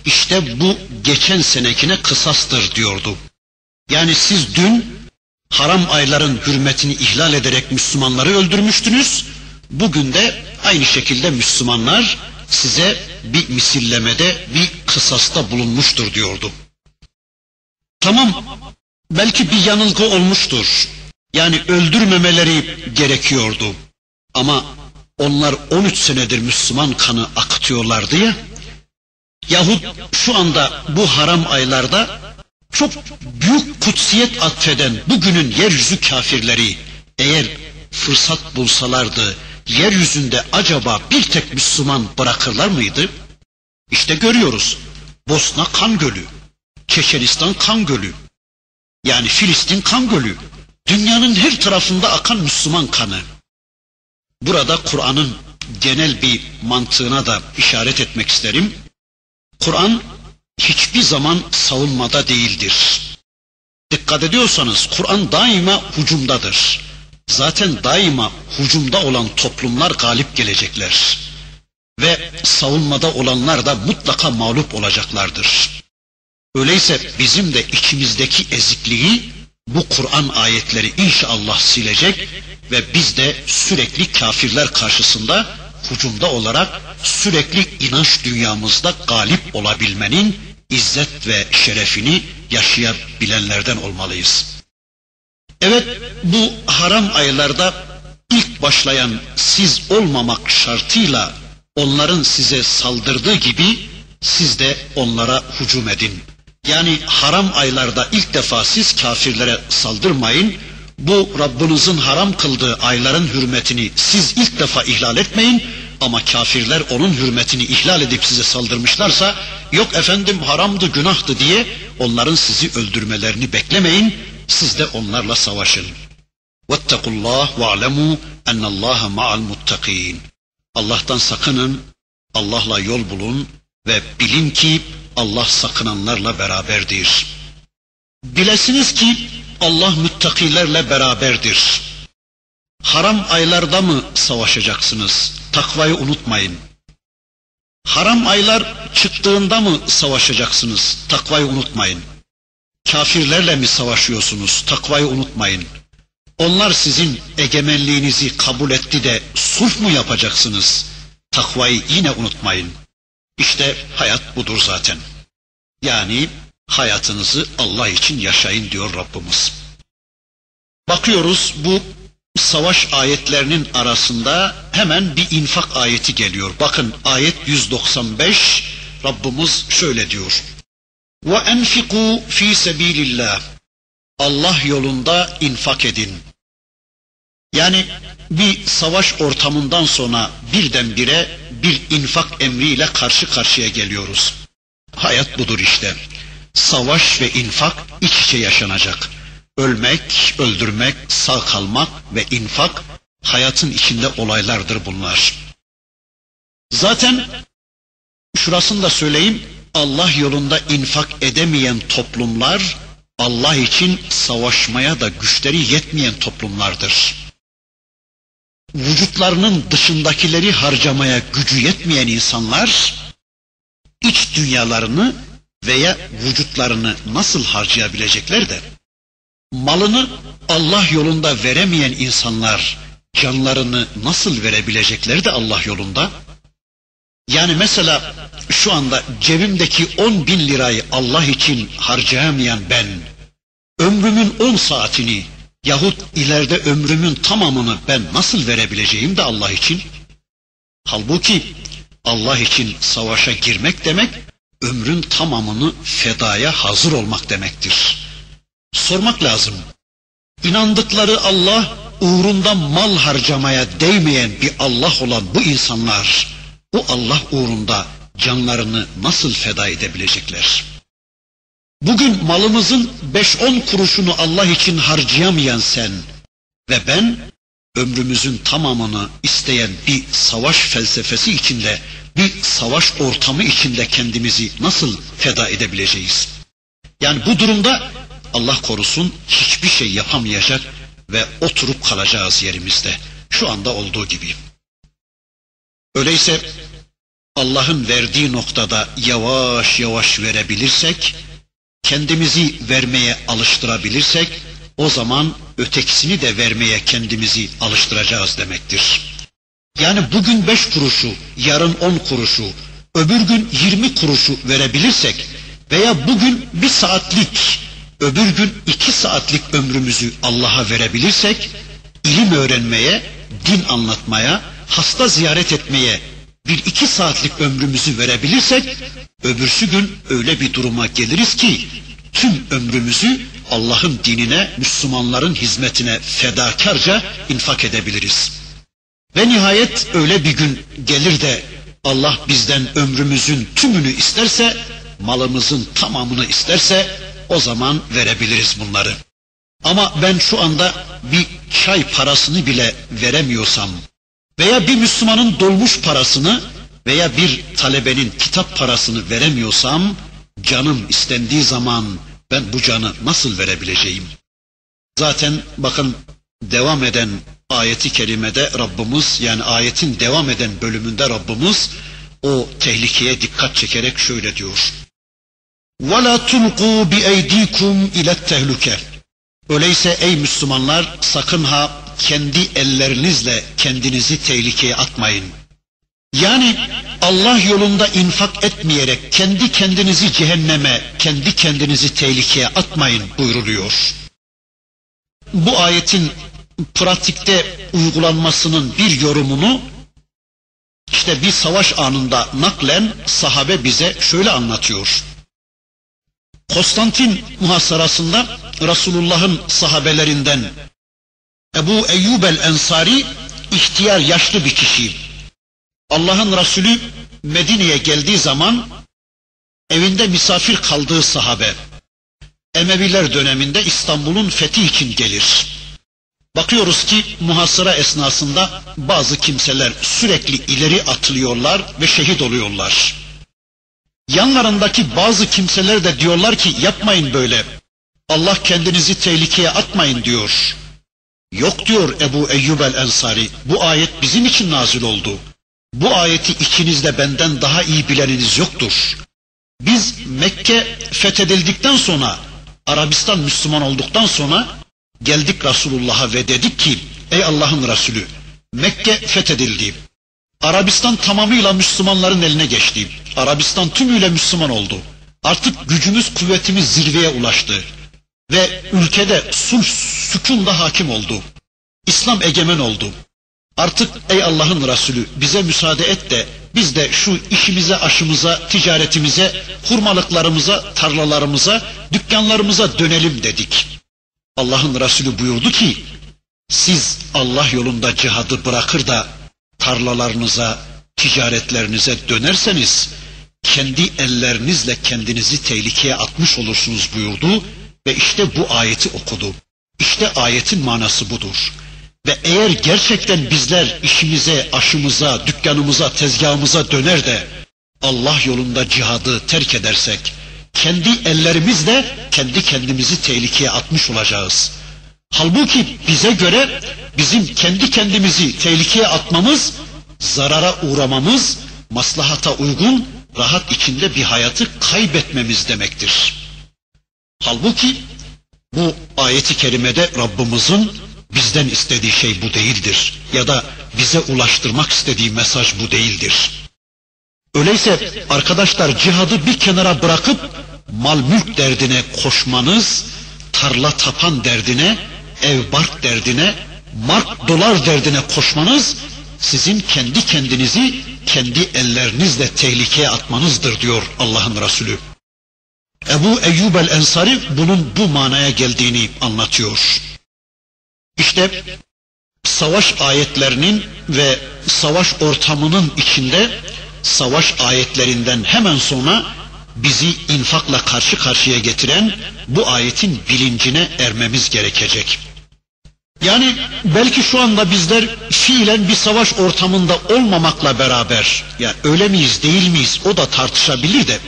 İşte bu geçen senekine kısastır diyordu. Yani siz dün haram ayların hürmetini ihlal ederek Müslümanları öldürmüştünüz. Bugün de aynı şekilde Müslümanlar size bir misillemede, bir kısasta bulunmuştur diyordu. Tamam, belki bir yanılgı olmuştur. Yani öldürmemeleri gerekiyordu. Ama onlar 13 senedir Müslüman kanı akıtıyorlardı ya. Yahut şu anda bu haram aylarda çok büyük kutsiyet atfeden bugünün yeryüzü kafirleri eğer fırsat bulsalardı yeryüzünde acaba bir tek Müslüman bırakırlar mıydı? İşte görüyoruz. Bosna kan gölü, Çeçenistan kan gölü, yani Filistin kan gölü, dünyanın her tarafında akan Müslüman kanı. Burada Kur'an'ın genel bir mantığına da işaret etmek isterim. Kur'an hiçbir zaman savunmada değildir. Dikkat ediyorsanız Kur'an daima hucumdadır. Zaten daima hucumda olan toplumlar galip gelecekler. Ve savunmada olanlar da mutlaka mağlup olacaklardır. Öyleyse bizim de içimizdeki ezikliği bu Kur'an ayetleri inşallah silecek ve biz de sürekli kafirler karşısında hucumda olarak sürekli inanç dünyamızda galip olabilmenin izzet ve şerefini yaşayabilenlerden olmalıyız. Evet bu haram aylarda ilk başlayan siz olmamak şartıyla onların size saldırdığı gibi siz de onlara hücum edin. Yani haram aylarda ilk defa siz kafirlere saldırmayın. Bu Rabbinizin haram kıldığı ayların hürmetini siz ilk defa ihlal etmeyin. Ama kafirler onun hürmetini ihlal edip size saldırmışlarsa yok efendim haramdı günahtı diye onların sizi öldürmelerini beklemeyin. Siz de onlarla savaşın. Vettekullah ve alemu ennallaha ma'al muttakin. Allah'tan sakının, Allah'la yol bulun ve bilin ki Allah sakınanlarla beraberdir. Bilesiniz ki Allah müttakilerle beraberdir. Haram aylarda mı savaşacaksınız? Takvayı unutmayın. Haram aylar çıktığında mı savaşacaksınız? Takvayı unutmayın. Kafirlerle mi savaşıyorsunuz? Takvayı unutmayın. Onlar sizin egemenliğinizi kabul etti de sulh mu yapacaksınız? Takvayı yine unutmayın. İşte hayat budur zaten. Yani hayatınızı Allah için yaşayın diyor Rabbimiz. Bakıyoruz bu savaş ayetlerinin arasında hemen bir infak ayeti geliyor. Bakın ayet 195 Rabbimiz şöyle diyor. Ve enfiku fi sebilillah. Allah yolunda infak edin. Yani bir savaş ortamından sonra birdenbire bir infak emriyle karşı karşıya geliyoruz. Hayat budur işte. Savaş ve infak iç içe yaşanacak. Ölmek, öldürmek, sağ kalmak ve infak hayatın içinde olaylardır bunlar. Zaten şurasını da söyleyeyim. Allah yolunda infak edemeyen toplumlar Allah için savaşmaya da güçleri yetmeyen toplumlardır. Vücutlarının dışındakileri harcamaya gücü yetmeyen insanlar iç dünyalarını veya vücutlarını nasıl harcayabilecekler de malını Allah yolunda veremeyen insanlar canlarını nasıl verebilecekler de Allah yolunda? Yani mesela şu anda cebimdeki on bin lirayı Allah için harcayamayan ben, ömrümün on saatini yahut ileride ömrümün tamamını ben nasıl verebileceğim de Allah için? Halbuki Allah için savaşa girmek demek, ömrün tamamını fedaya hazır olmak demektir. Sormak lazım. İnandıkları Allah uğrunda mal harcamaya değmeyen bir Allah olan bu insanlar, bu Allah uğrunda canlarını nasıl feda edebilecekler? Bugün malımızın 5-10 kuruşunu Allah için harcayamayan sen ve ben ömrümüzün tamamını isteyen bir savaş felsefesi içinde, bir savaş ortamı içinde kendimizi nasıl feda edebileceğiz? Yani bu durumda Allah korusun hiçbir şey yapamayacak ve oturup kalacağız yerimizde. Şu anda olduğu gibi. Öyleyse Allah'ın verdiği noktada yavaş yavaş verebilirsek, kendimizi vermeye alıştırabilirsek, o zaman ötekisini de vermeye kendimizi alıştıracağız demektir. Yani bugün beş kuruşu, yarın on kuruşu, öbür gün yirmi kuruşu verebilirsek veya bugün bir saatlik, öbür gün iki saatlik ömrümüzü Allah'a verebilirsek, ilim öğrenmeye, din anlatmaya, hasta ziyaret etmeye bir iki saatlik ömrümüzü verebilirsek, öbürsü gün öyle bir duruma geliriz ki, tüm ömrümüzü Allah'ın dinine, Müslümanların hizmetine fedakarca infak edebiliriz. Ve nihayet öyle bir gün gelir de Allah bizden ömrümüzün tümünü isterse, malımızın tamamını isterse o zaman verebiliriz bunları. Ama ben şu anda bir çay parasını bile veremiyorsam veya bir Müslümanın dolmuş parasını veya bir talebenin kitap parasını veremiyorsam canım istendiği zaman ben bu canı nasıl verebileceğim? Zaten bakın devam eden ayeti kerimede Rabbimiz yani ayetin devam eden bölümünde Rabbimiz o tehlikeye dikkat çekerek şöyle diyor. وَلَا تُلْقُوا بِاَيْد۪يكُمْ اِلَى التَّهْلُكَ Öyleyse ey Müslümanlar sakın ha kendi ellerinizle kendinizi tehlikeye atmayın. Yani Allah yolunda infak etmeyerek kendi kendinizi cehenneme, kendi kendinizi tehlikeye atmayın buyruluyor. Bu ayetin pratikte uygulanmasının bir yorumunu işte bir savaş anında naklen sahabe bize şöyle anlatıyor. Konstantin muhasarasında Resulullah'ın sahabelerinden Ebu Eyyub el Ensari ihtiyar yaşlı bir kişi. Allah'ın Resulü Medine'ye geldiği zaman evinde misafir kaldığı sahabe. Emeviler döneminde İstanbul'un fethi için gelir. Bakıyoruz ki muhasıra esnasında bazı kimseler sürekli ileri atılıyorlar ve şehit oluyorlar. Yanlarındaki bazı kimseler de diyorlar ki yapmayın böyle. Allah kendinizi tehlikeye atmayın diyor. Yok diyor Ebu Eyyub el Ensari. Bu ayet bizim için nazil oldu. Bu ayeti içinizde benden daha iyi bileniniz yoktur. Biz Mekke fethedildikten sonra Arabistan Müslüman olduktan sonra geldik Resulullah'a ve dedik ki ey Allah'ın Resulü Mekke fethedildi. Arabistan tamamıyla Müslümanların eline geçti. Arabistan tümüyle Müslüman oldu. Artık gücümüz, kuvvetimiz zirveye ulaştı. Ve ülkede sulh, sükun da hakim oldu. İslam egemen oldu. Artık ey Allah'ın Resulü bize müsaade et de biz de şu işimize, aşımıza, ticaretimize, hurmalıklarımıza, tarlalarımıza, dükkanlarımıza dönelim dedik. Allah'ın Resulü buyurdu ki, siz Allah yolunda cihadı bırakır da tarlalarınıza, ticaretlerinize dönerseniz, kendi ellerinizle kendinizi tehlikeye atmış olursunuz buyurdu ve işte bu ayeti okudu. İşte ayetin manası budur. Ve eğer gerçekten bizler işimize, aşımıza, dükkanımıza, tezgahımıza döner de Allah yolunda cihadı terk edersek, kendi ellerimizle kendi kendimizi tehlikeye atmış olacağız. Halbuki bize göre bizim kendi kendimizi tehlikeye atmamız, zarara uğramamız, maslahata uygun, rahat içinde bir hayatı kaybetmemiz demektir. Halbuki bu ayeti kerimede Rabbimizin bizden istediği şey bu değildir. Ya da bize ulaştırmak istediği mesaj bu değildir. Öyleyse arkadaşlar cihadı bir kenara bırakıp mal mülk derdine koşmanız, tarla tapan derdine, ev bark derdine, mark dolar derdine koşmanız sizin kendi kendinizi kendi ellerinizle tehlikeye atmanızdır diyor Allah'ın Resulü. Ebu Eyyub el Ensari bunun bu manaya geldiğini anlatıyor. İşte savaş ayetlerinin ve savaş ortamının içinde savaş ayetlerinden hemen sonra bizi infakla karşı karşıya getiren bu ayetin bilincine ermemiz gerekecek. Yani belki şu anda bizler fiilen bir savaş ortamında olmamakla beraber ya öyle miyiz değil miyiz o da tartışabilir de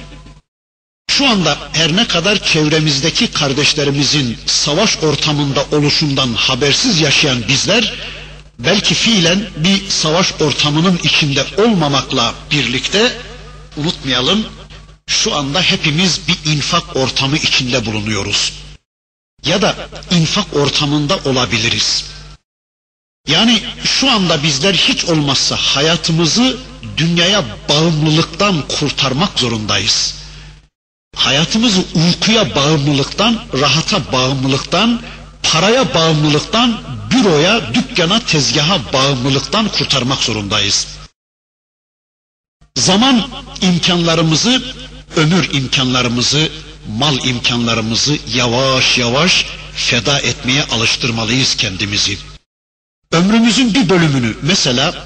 şu anda her ne kadar çevremizdeki kardeşlerimizin savaş ortamında oluşundan habersiz yaşayan bizler belki fiilen bir savaş ortamının içinde olmamakla birlikte unutmayalım şu anda hepimiz bir infak ortamı içinde bulunuyoruz. Ya da infak ortamında olabiliriz. Yani şu anda bizler hiç olmazsa hayatımızı dünyaya bağımlılıktan kurtarmak zorundayız. Hayatımızı uykuya bağımlılıktan, rahata bağımlılıktan, paraya bağımlılıktan, büroya, dükkana, tezgaha bağımlılıktan kurtarmak zorundayız. Zaman imkanlarımızı, ömür imkanlarımızı, mal imkanlarımızı yavaş yavaş feda etmeye alıştırmalıyız kendimizi. Ömrümüzün bir bölümünü mesela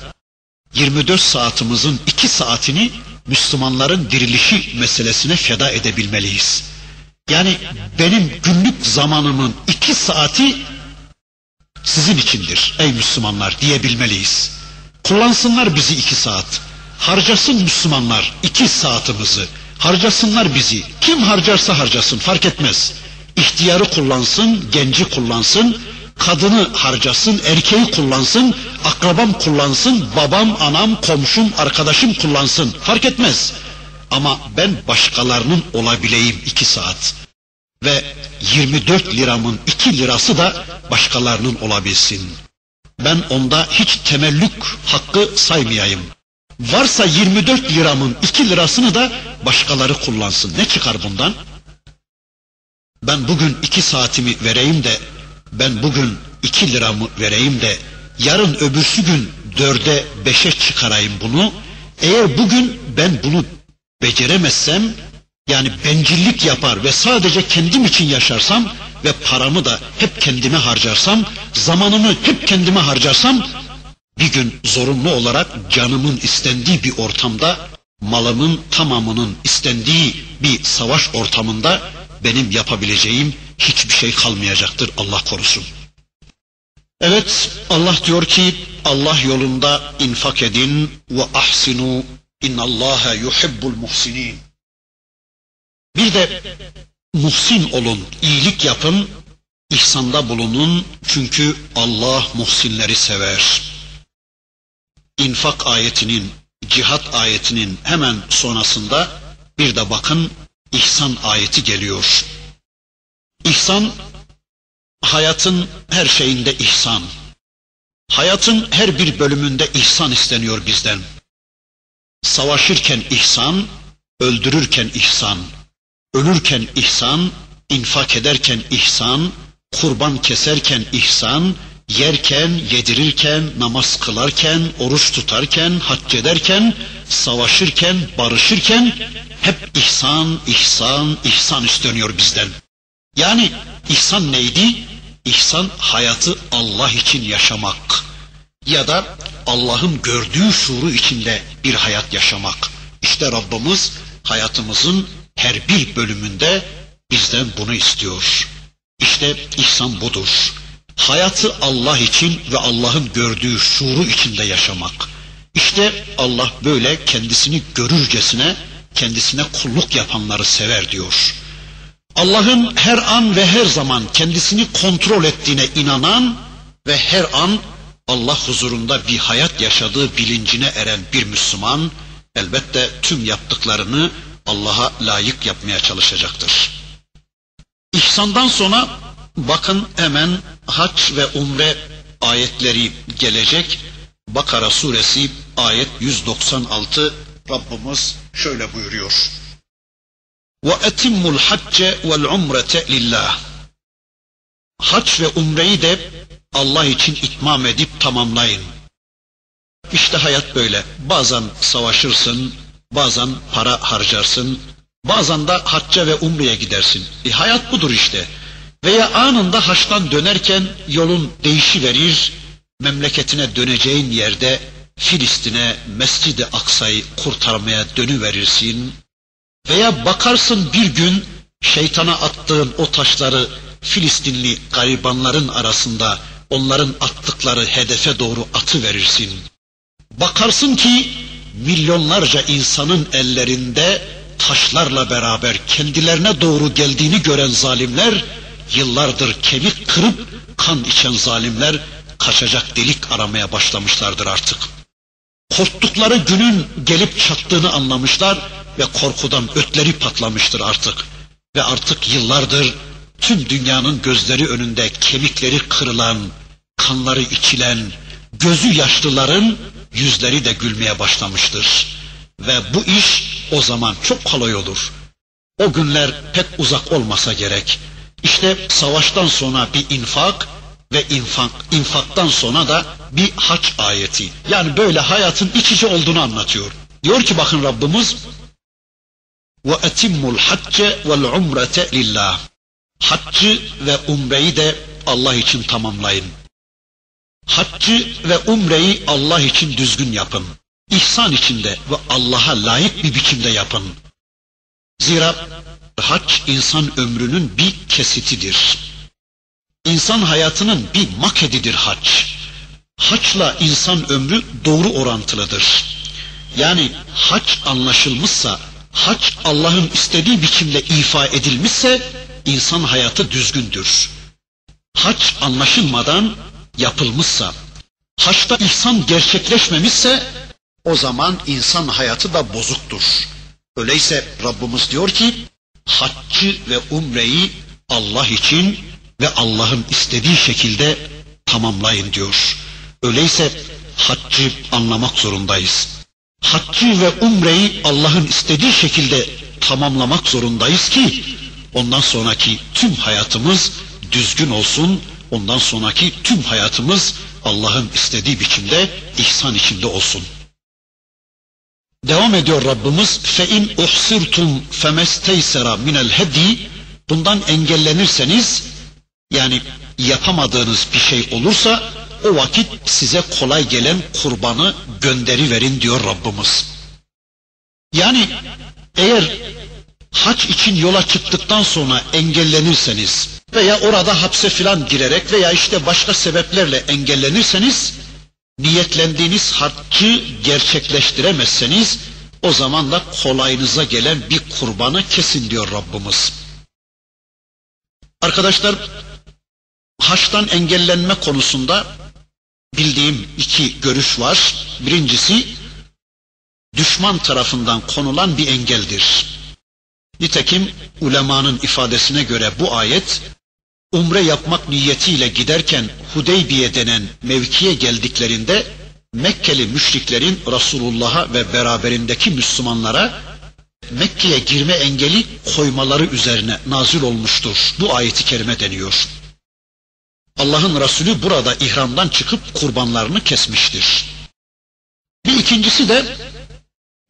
24 saatimizin 2 saatini Müslümanların dirilişi meselesine feda edebilmeliyiz. Yani benim günlük zamanımın iki saati sizin içindir ey Müslümanlar diyebilmeliyiz. Kullansınlar bizi iki saat. Harcasın Müslümanlar iki saatimizi. Harcasınlar bizi. Kim harcarsa harcasın fark etmez. İhtiyarı kullansın, genci kullansın, kadını harcasın, erkeği kullansın, akrabam kullansın, babam, anam, komşum, arkadaşım kullansın. Fark etmez. Ama ben başkalarının olabileyim iki saat. Ve 24 liramın iki lirası da başkalarının olabilsin. Ben onda hiç temellük hakkı saymayayım. Varsa 24 liramın iki lirasını da başkaları kullansın. Ne çıkar bundan? Ben bugün iki saatimi vereyim de, ben bugün iki liramı vereyim de, yarın öbürsü gün dörde beşe çıkarayım bunu. Eğer bugün ben bunu beceremezsem, yani bencillik yapar ve sadece kendim için yaşarsam ve paramı da hep kendime harcarsam, zamanımı hep kendime harcarsam, bir gün zorunlu olarak canımın istendiği bir ortamda, malımın tamamının istendiği bir savaş ortamında benim yapabileceğim hiçbir şey kalmayacaktır Allah korusun. Evet Allah diyor ki Allah yolunda infak edin ve ahsinu innallaha yuhibbul muhsinin. Bir de muhsin olun, iyilik yapın, ihsanda bulunun çünkü Allah muhsinleri sever. İnfak ayetinin, cihat ayetinin hemen sonrasında bir de bakın ihsan ayeti geliyor. İhsan hayatın her şeyinde ihsan. Hayatın her bir bölümünde ihsan isteniyor bizden. Savaşırken ihsan, öldürürken ihsan, ölürken ihsan, infak ederken ihsan, kurban keserken ihsan, yerken, yedirirken, namaz kılarken, oruç tutarken, hac ederken, savaşırken, barışırken hep ihsan, ihsan, ihsan isteniyor bizden. Yani ihsan neydi? İhsan hayatı Allah için yaşamak ya da Allah'ın gördüğü şuuru içinde bir hayat yaşamak. İşte Rabbimiz hayatımızın her bir bölümünde bizden bunu istiyor. İşte ihsan budur. Hayatı Allah için ve Allah'ın gördüğü şuuru içinde yaşamak. İşte Allah böyle kendisini görürcesine kendisine kulluk yapanları sever diyor. Allah'ın her an ve her zaman kendisini kontrol ettiğine inanan ve her an Allah huzurunda bir hayat yaşadığı bilincine eren bir Müslüman elbette tüm yaptıklarını Allah'a layık yapmaya çalışacaktır. İhsandan sonra bakın hemen hac ve umre ayetleri gelecek. Bakara suresi ayet 196 Rabbimiz şöyle buyuruyor. وَاَتِمُّ الْحَجَّ وَالْعُمْرَةَ لِلّٰهِ Hac ve umreyi de Allah için itmam edip tamamlayın. İşte hayat böyle. Bazen savaşırsın, bazen para harcarsın, bazen de hacca ve umreye gidersin. E hayat budur işte. Veya anında haçtan dönerken yolun değişi verir, memleketine döneceğin yerde Filistin'e Mescid-i Aksa'yı kurtarmaya dönüverirsin veya bakarsın bir gün şeytana attığın o taşları Filistinli garibanların arasında onların attıkları hedefe doğru atı verirsin. Bakarsın ki milyonlarca insanın ellerinde taşlarla beraber kendilerine doğru geldiğini gören zalimler yıllardır kemik kırıp kan içen zalimler kaçacak delik aramaya başlamışlardır artık. Korktukları günün gelip çattığını anlamışlar ve korkudan ötleri patlamıştır artık. Ve artık yıllardır tüm dünyanın gözleri önünde kemikleri kırılan, kanları içilen, gözü yaşlıların yüzleri de gülmeye başlamıştır. Ve bu iş o zaman çok kolay olur. O günler pek uzak olmasa gerek. İşte savaştan sonra bir infak ve infak, infaktan sonra da bir haç ayeti. Yani böyle hayatın iç içe olduğunu anlatıyor. Diyor ki bakın Rabbimiz ve etimmul hacce vel umrete lillah. Haccı ve umreyi de Allah için tamamlayın. Haccı ve umreyi Allah için düzgün yapın. İhsan içinde ve Allah'a layık bir biçimde yapın. Zira hac insan ömrünün bir kesitidir. İnsan hayatının bir makedidir hac. Haçla insan ömrü doğru orantılıdır. Yani hac anlaşılmışsa, hac Allah'ın istediği biçimde ifa edilmişse insan hayatı düzgündür. Hac anlaşılmadan yapılmışsa, haçta ihsan gerçekleşmemişse o zaman insan hayatı da bozuktur. Öyleyse Rabbimiz diyor ki haccı ve umreyi Allah için ve Allah'ın istediği şekilde tamamlayın diyor. Öyleyse haccı anlamak zorundayız. Haccı ve umreyi Allah'ın istediği şekilde tamamlamak zorundayız ki ondan sonraki tüm hayatımız düzgün olsun. Ondan sonraki tüm hayatımız Allah'ın istediği biçimde ihsan içinde olsun. Devam ediyor Rabbimiz fe in uhsirtum femesteysera minel hedi bundan engellenirseniz yani yapamadığınız bir şey olursa o vakit size kolay gelen kurbanı gönderi verin diyor Rabbimiz. Yani eğer haç için yola çıktıktan sonra engellenirseniz veya orada hapse filan girerek veya işte başka sebeplerle engellenirseniz niyetlendiğiniz haccı gerçekleştiremezseniz o zaman da kolayınıza gelen bir kurbanı kesin diyor Rabbimiz. Arkadaşlar haçtan engellenme konusunda bildiğim iki görüş var. Birincisi düşman tarafından konulan bir engeldir. Nitekim ulemanın ifadesine göre bu ayet umre yapmak niyetiyle giderken Hudeybiye denen mevkiye geldiklerinde Mekkeli müşriklerin Resulullah'a ve beraberindeki Müslümanlara Mekke'ye girme engeli koymaları üzerine nazil olmuştur. Bu ayeti kerime deniyor. Allah'ın Resulü burada ihramdan çıkıp kurbanlarını kesmiştir. Bir ikincisi de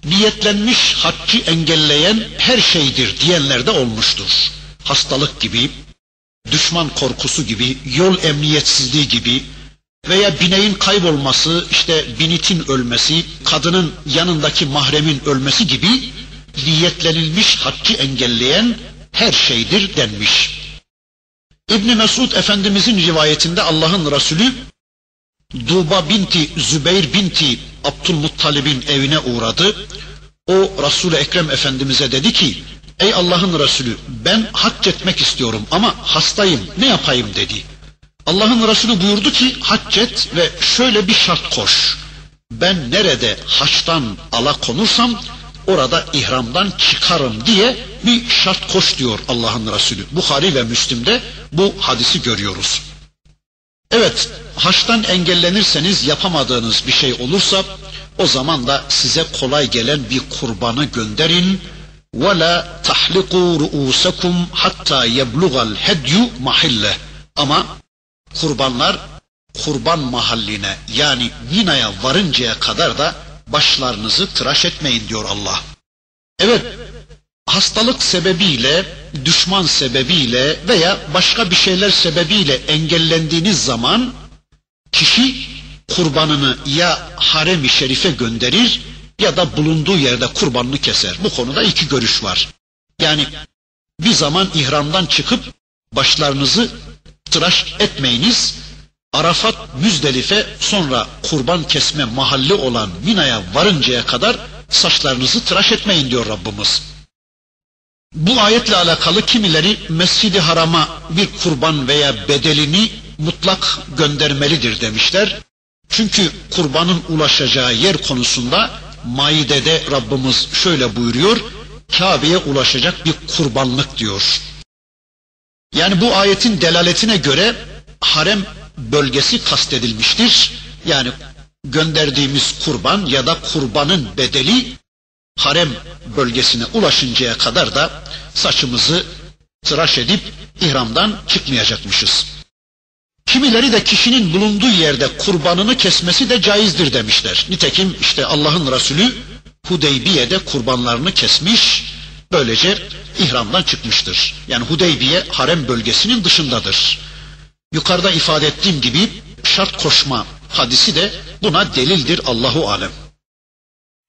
niyetlenmiş haccı engelleyen her şeydir diyenler de olmuştur. Hastalık gibi, düşman korkusu gibi, yol emniyetsizliği gibi veya bineğin kaybolması, işte binitin ölmesi, kadının yanındaki mahremin ölmesi gibi niyetlenilmiş haccı engelleyen her şeydir denmiş. İbni Mesud Efendimizin rivayetinde Allah'ın Resulü Duba binti Zübeyir binti Abdülmuttalib'in evine uğradı. O Resul-i Ekrem Efendimiz'e dedi ki Ey Allah'ın Resulü ben hac etmek istiyorum ama hastayım ne yapayım dedi. Allah'ın Resulü buyurdu ki hac et ve şöyle bir şart koş. Ben nerede haçtan ala konursam orada ihramdan çıkarım diye bir şart koş diyor Allah'ın Resulü. Bukhari ve Müslim'de bu hadisi görüyoruz. Evet, haçtan engellenirseniz yapamadığınız bir şey olursa o zaman da size kolay gelen bir kurbanı gönderin وَلَا تَحْلِقُوا رُؤُوسَكُمْ حَتَّى يَبْلُغَ الْهَدْيُ مَحِلَّهِ Ama kurbanlar kurban mahalline yani Mina'ya varıncaya kadar da başlarınızı tıraş etmeyin diyor Allah. Evet, hastalık sebebiyle, düşman sebebiyle veya başka bir şeyler sebebiyle engellendiğiniz zaman kişi kurbanını ya harem-i şerife gönderir ya da bulunduğu yerde kurbanını keser. Bu konuda iki görüş var. Yani bir zaman ihramdan çıkıp başlarınızı tıraş etmeyiniz. Arafat, Müzdelife sonra kurban kesme mahalli olan Mina'ya varıncaya kadar saçlarınızı tıraş etmeyin diyor Rabbimiz. Bu ayetle alakalı kimileri Mescid-i Haram'a bir kurban veya bedelini mutlak göndermelidir demişler. Çünkü kurbanın ulaşacağı yer konusunda Maide'de Rabbimiz şöyle buyuruyor. Kabe'ye ulaşacak bir kurbanlık diyor. Yani bu ayetin delaletine göre harem bölgesi kastedilmiştir. Yani gönderdiğimiz kurban ya da kurbanın bedeli harem bölgesine ulaşıncaya kadar da saçımızı tıraş edip ihramdan çıkmayacakmışız. Kimileri de kişinin bulunduğu yerde kurbanını kesmesi de caizdir demişler. Nitekim işte Allah'ın Resulü Hudeybiye'de kurbanlarını kesmiş, böylece ihramdan çıkmıştır. Yani Hudeybiye harem bölgesinin dışındadır. Yukarıda ifade ettiğim gibi şart koşma hadisi de buna delildir Allahu alem.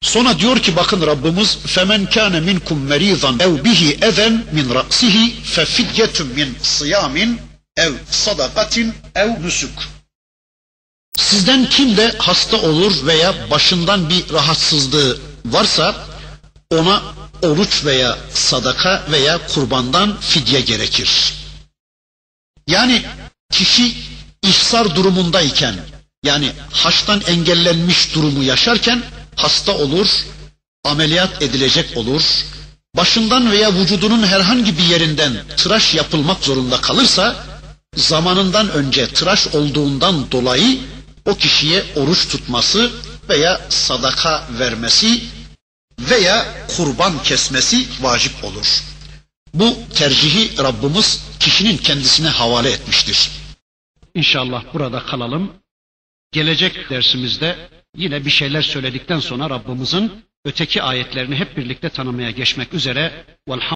Sonra diyor ki bakın Rabbimiz femen kâne minkum meridan ev bihi ezen min ra'sihi fe fidyetun min siyamin ev sadakatin ev nusuk. Sizden kim de hasta olur veya başından bir rahatsızlığı varsa ona oruç veya sadaka veya kurbandan fidye gerekir. Yani kişi ihsar durumundayken yani haçtan engellenmiş durumu yaşarken hasta olur, ameliyat edilecek olur, başından veya vücudunun herhangi bir yerinden tıraş yapılmak zorunda kalırsa zamanından önce tıraş olduğundan dolayı o kişiye oruç tutması veya sadaka vermesi veya kurban kesmesi vacip olur. Bu tercihi Rabbimiz kişinin kendisine havale etmiştir. İnşallah burada kalalım. Gelecek dersimizde yine bir şeyler söyledikten sonra Rabbimizin öteki ayetlerini hep birlikte tanımaya geçmek üzere.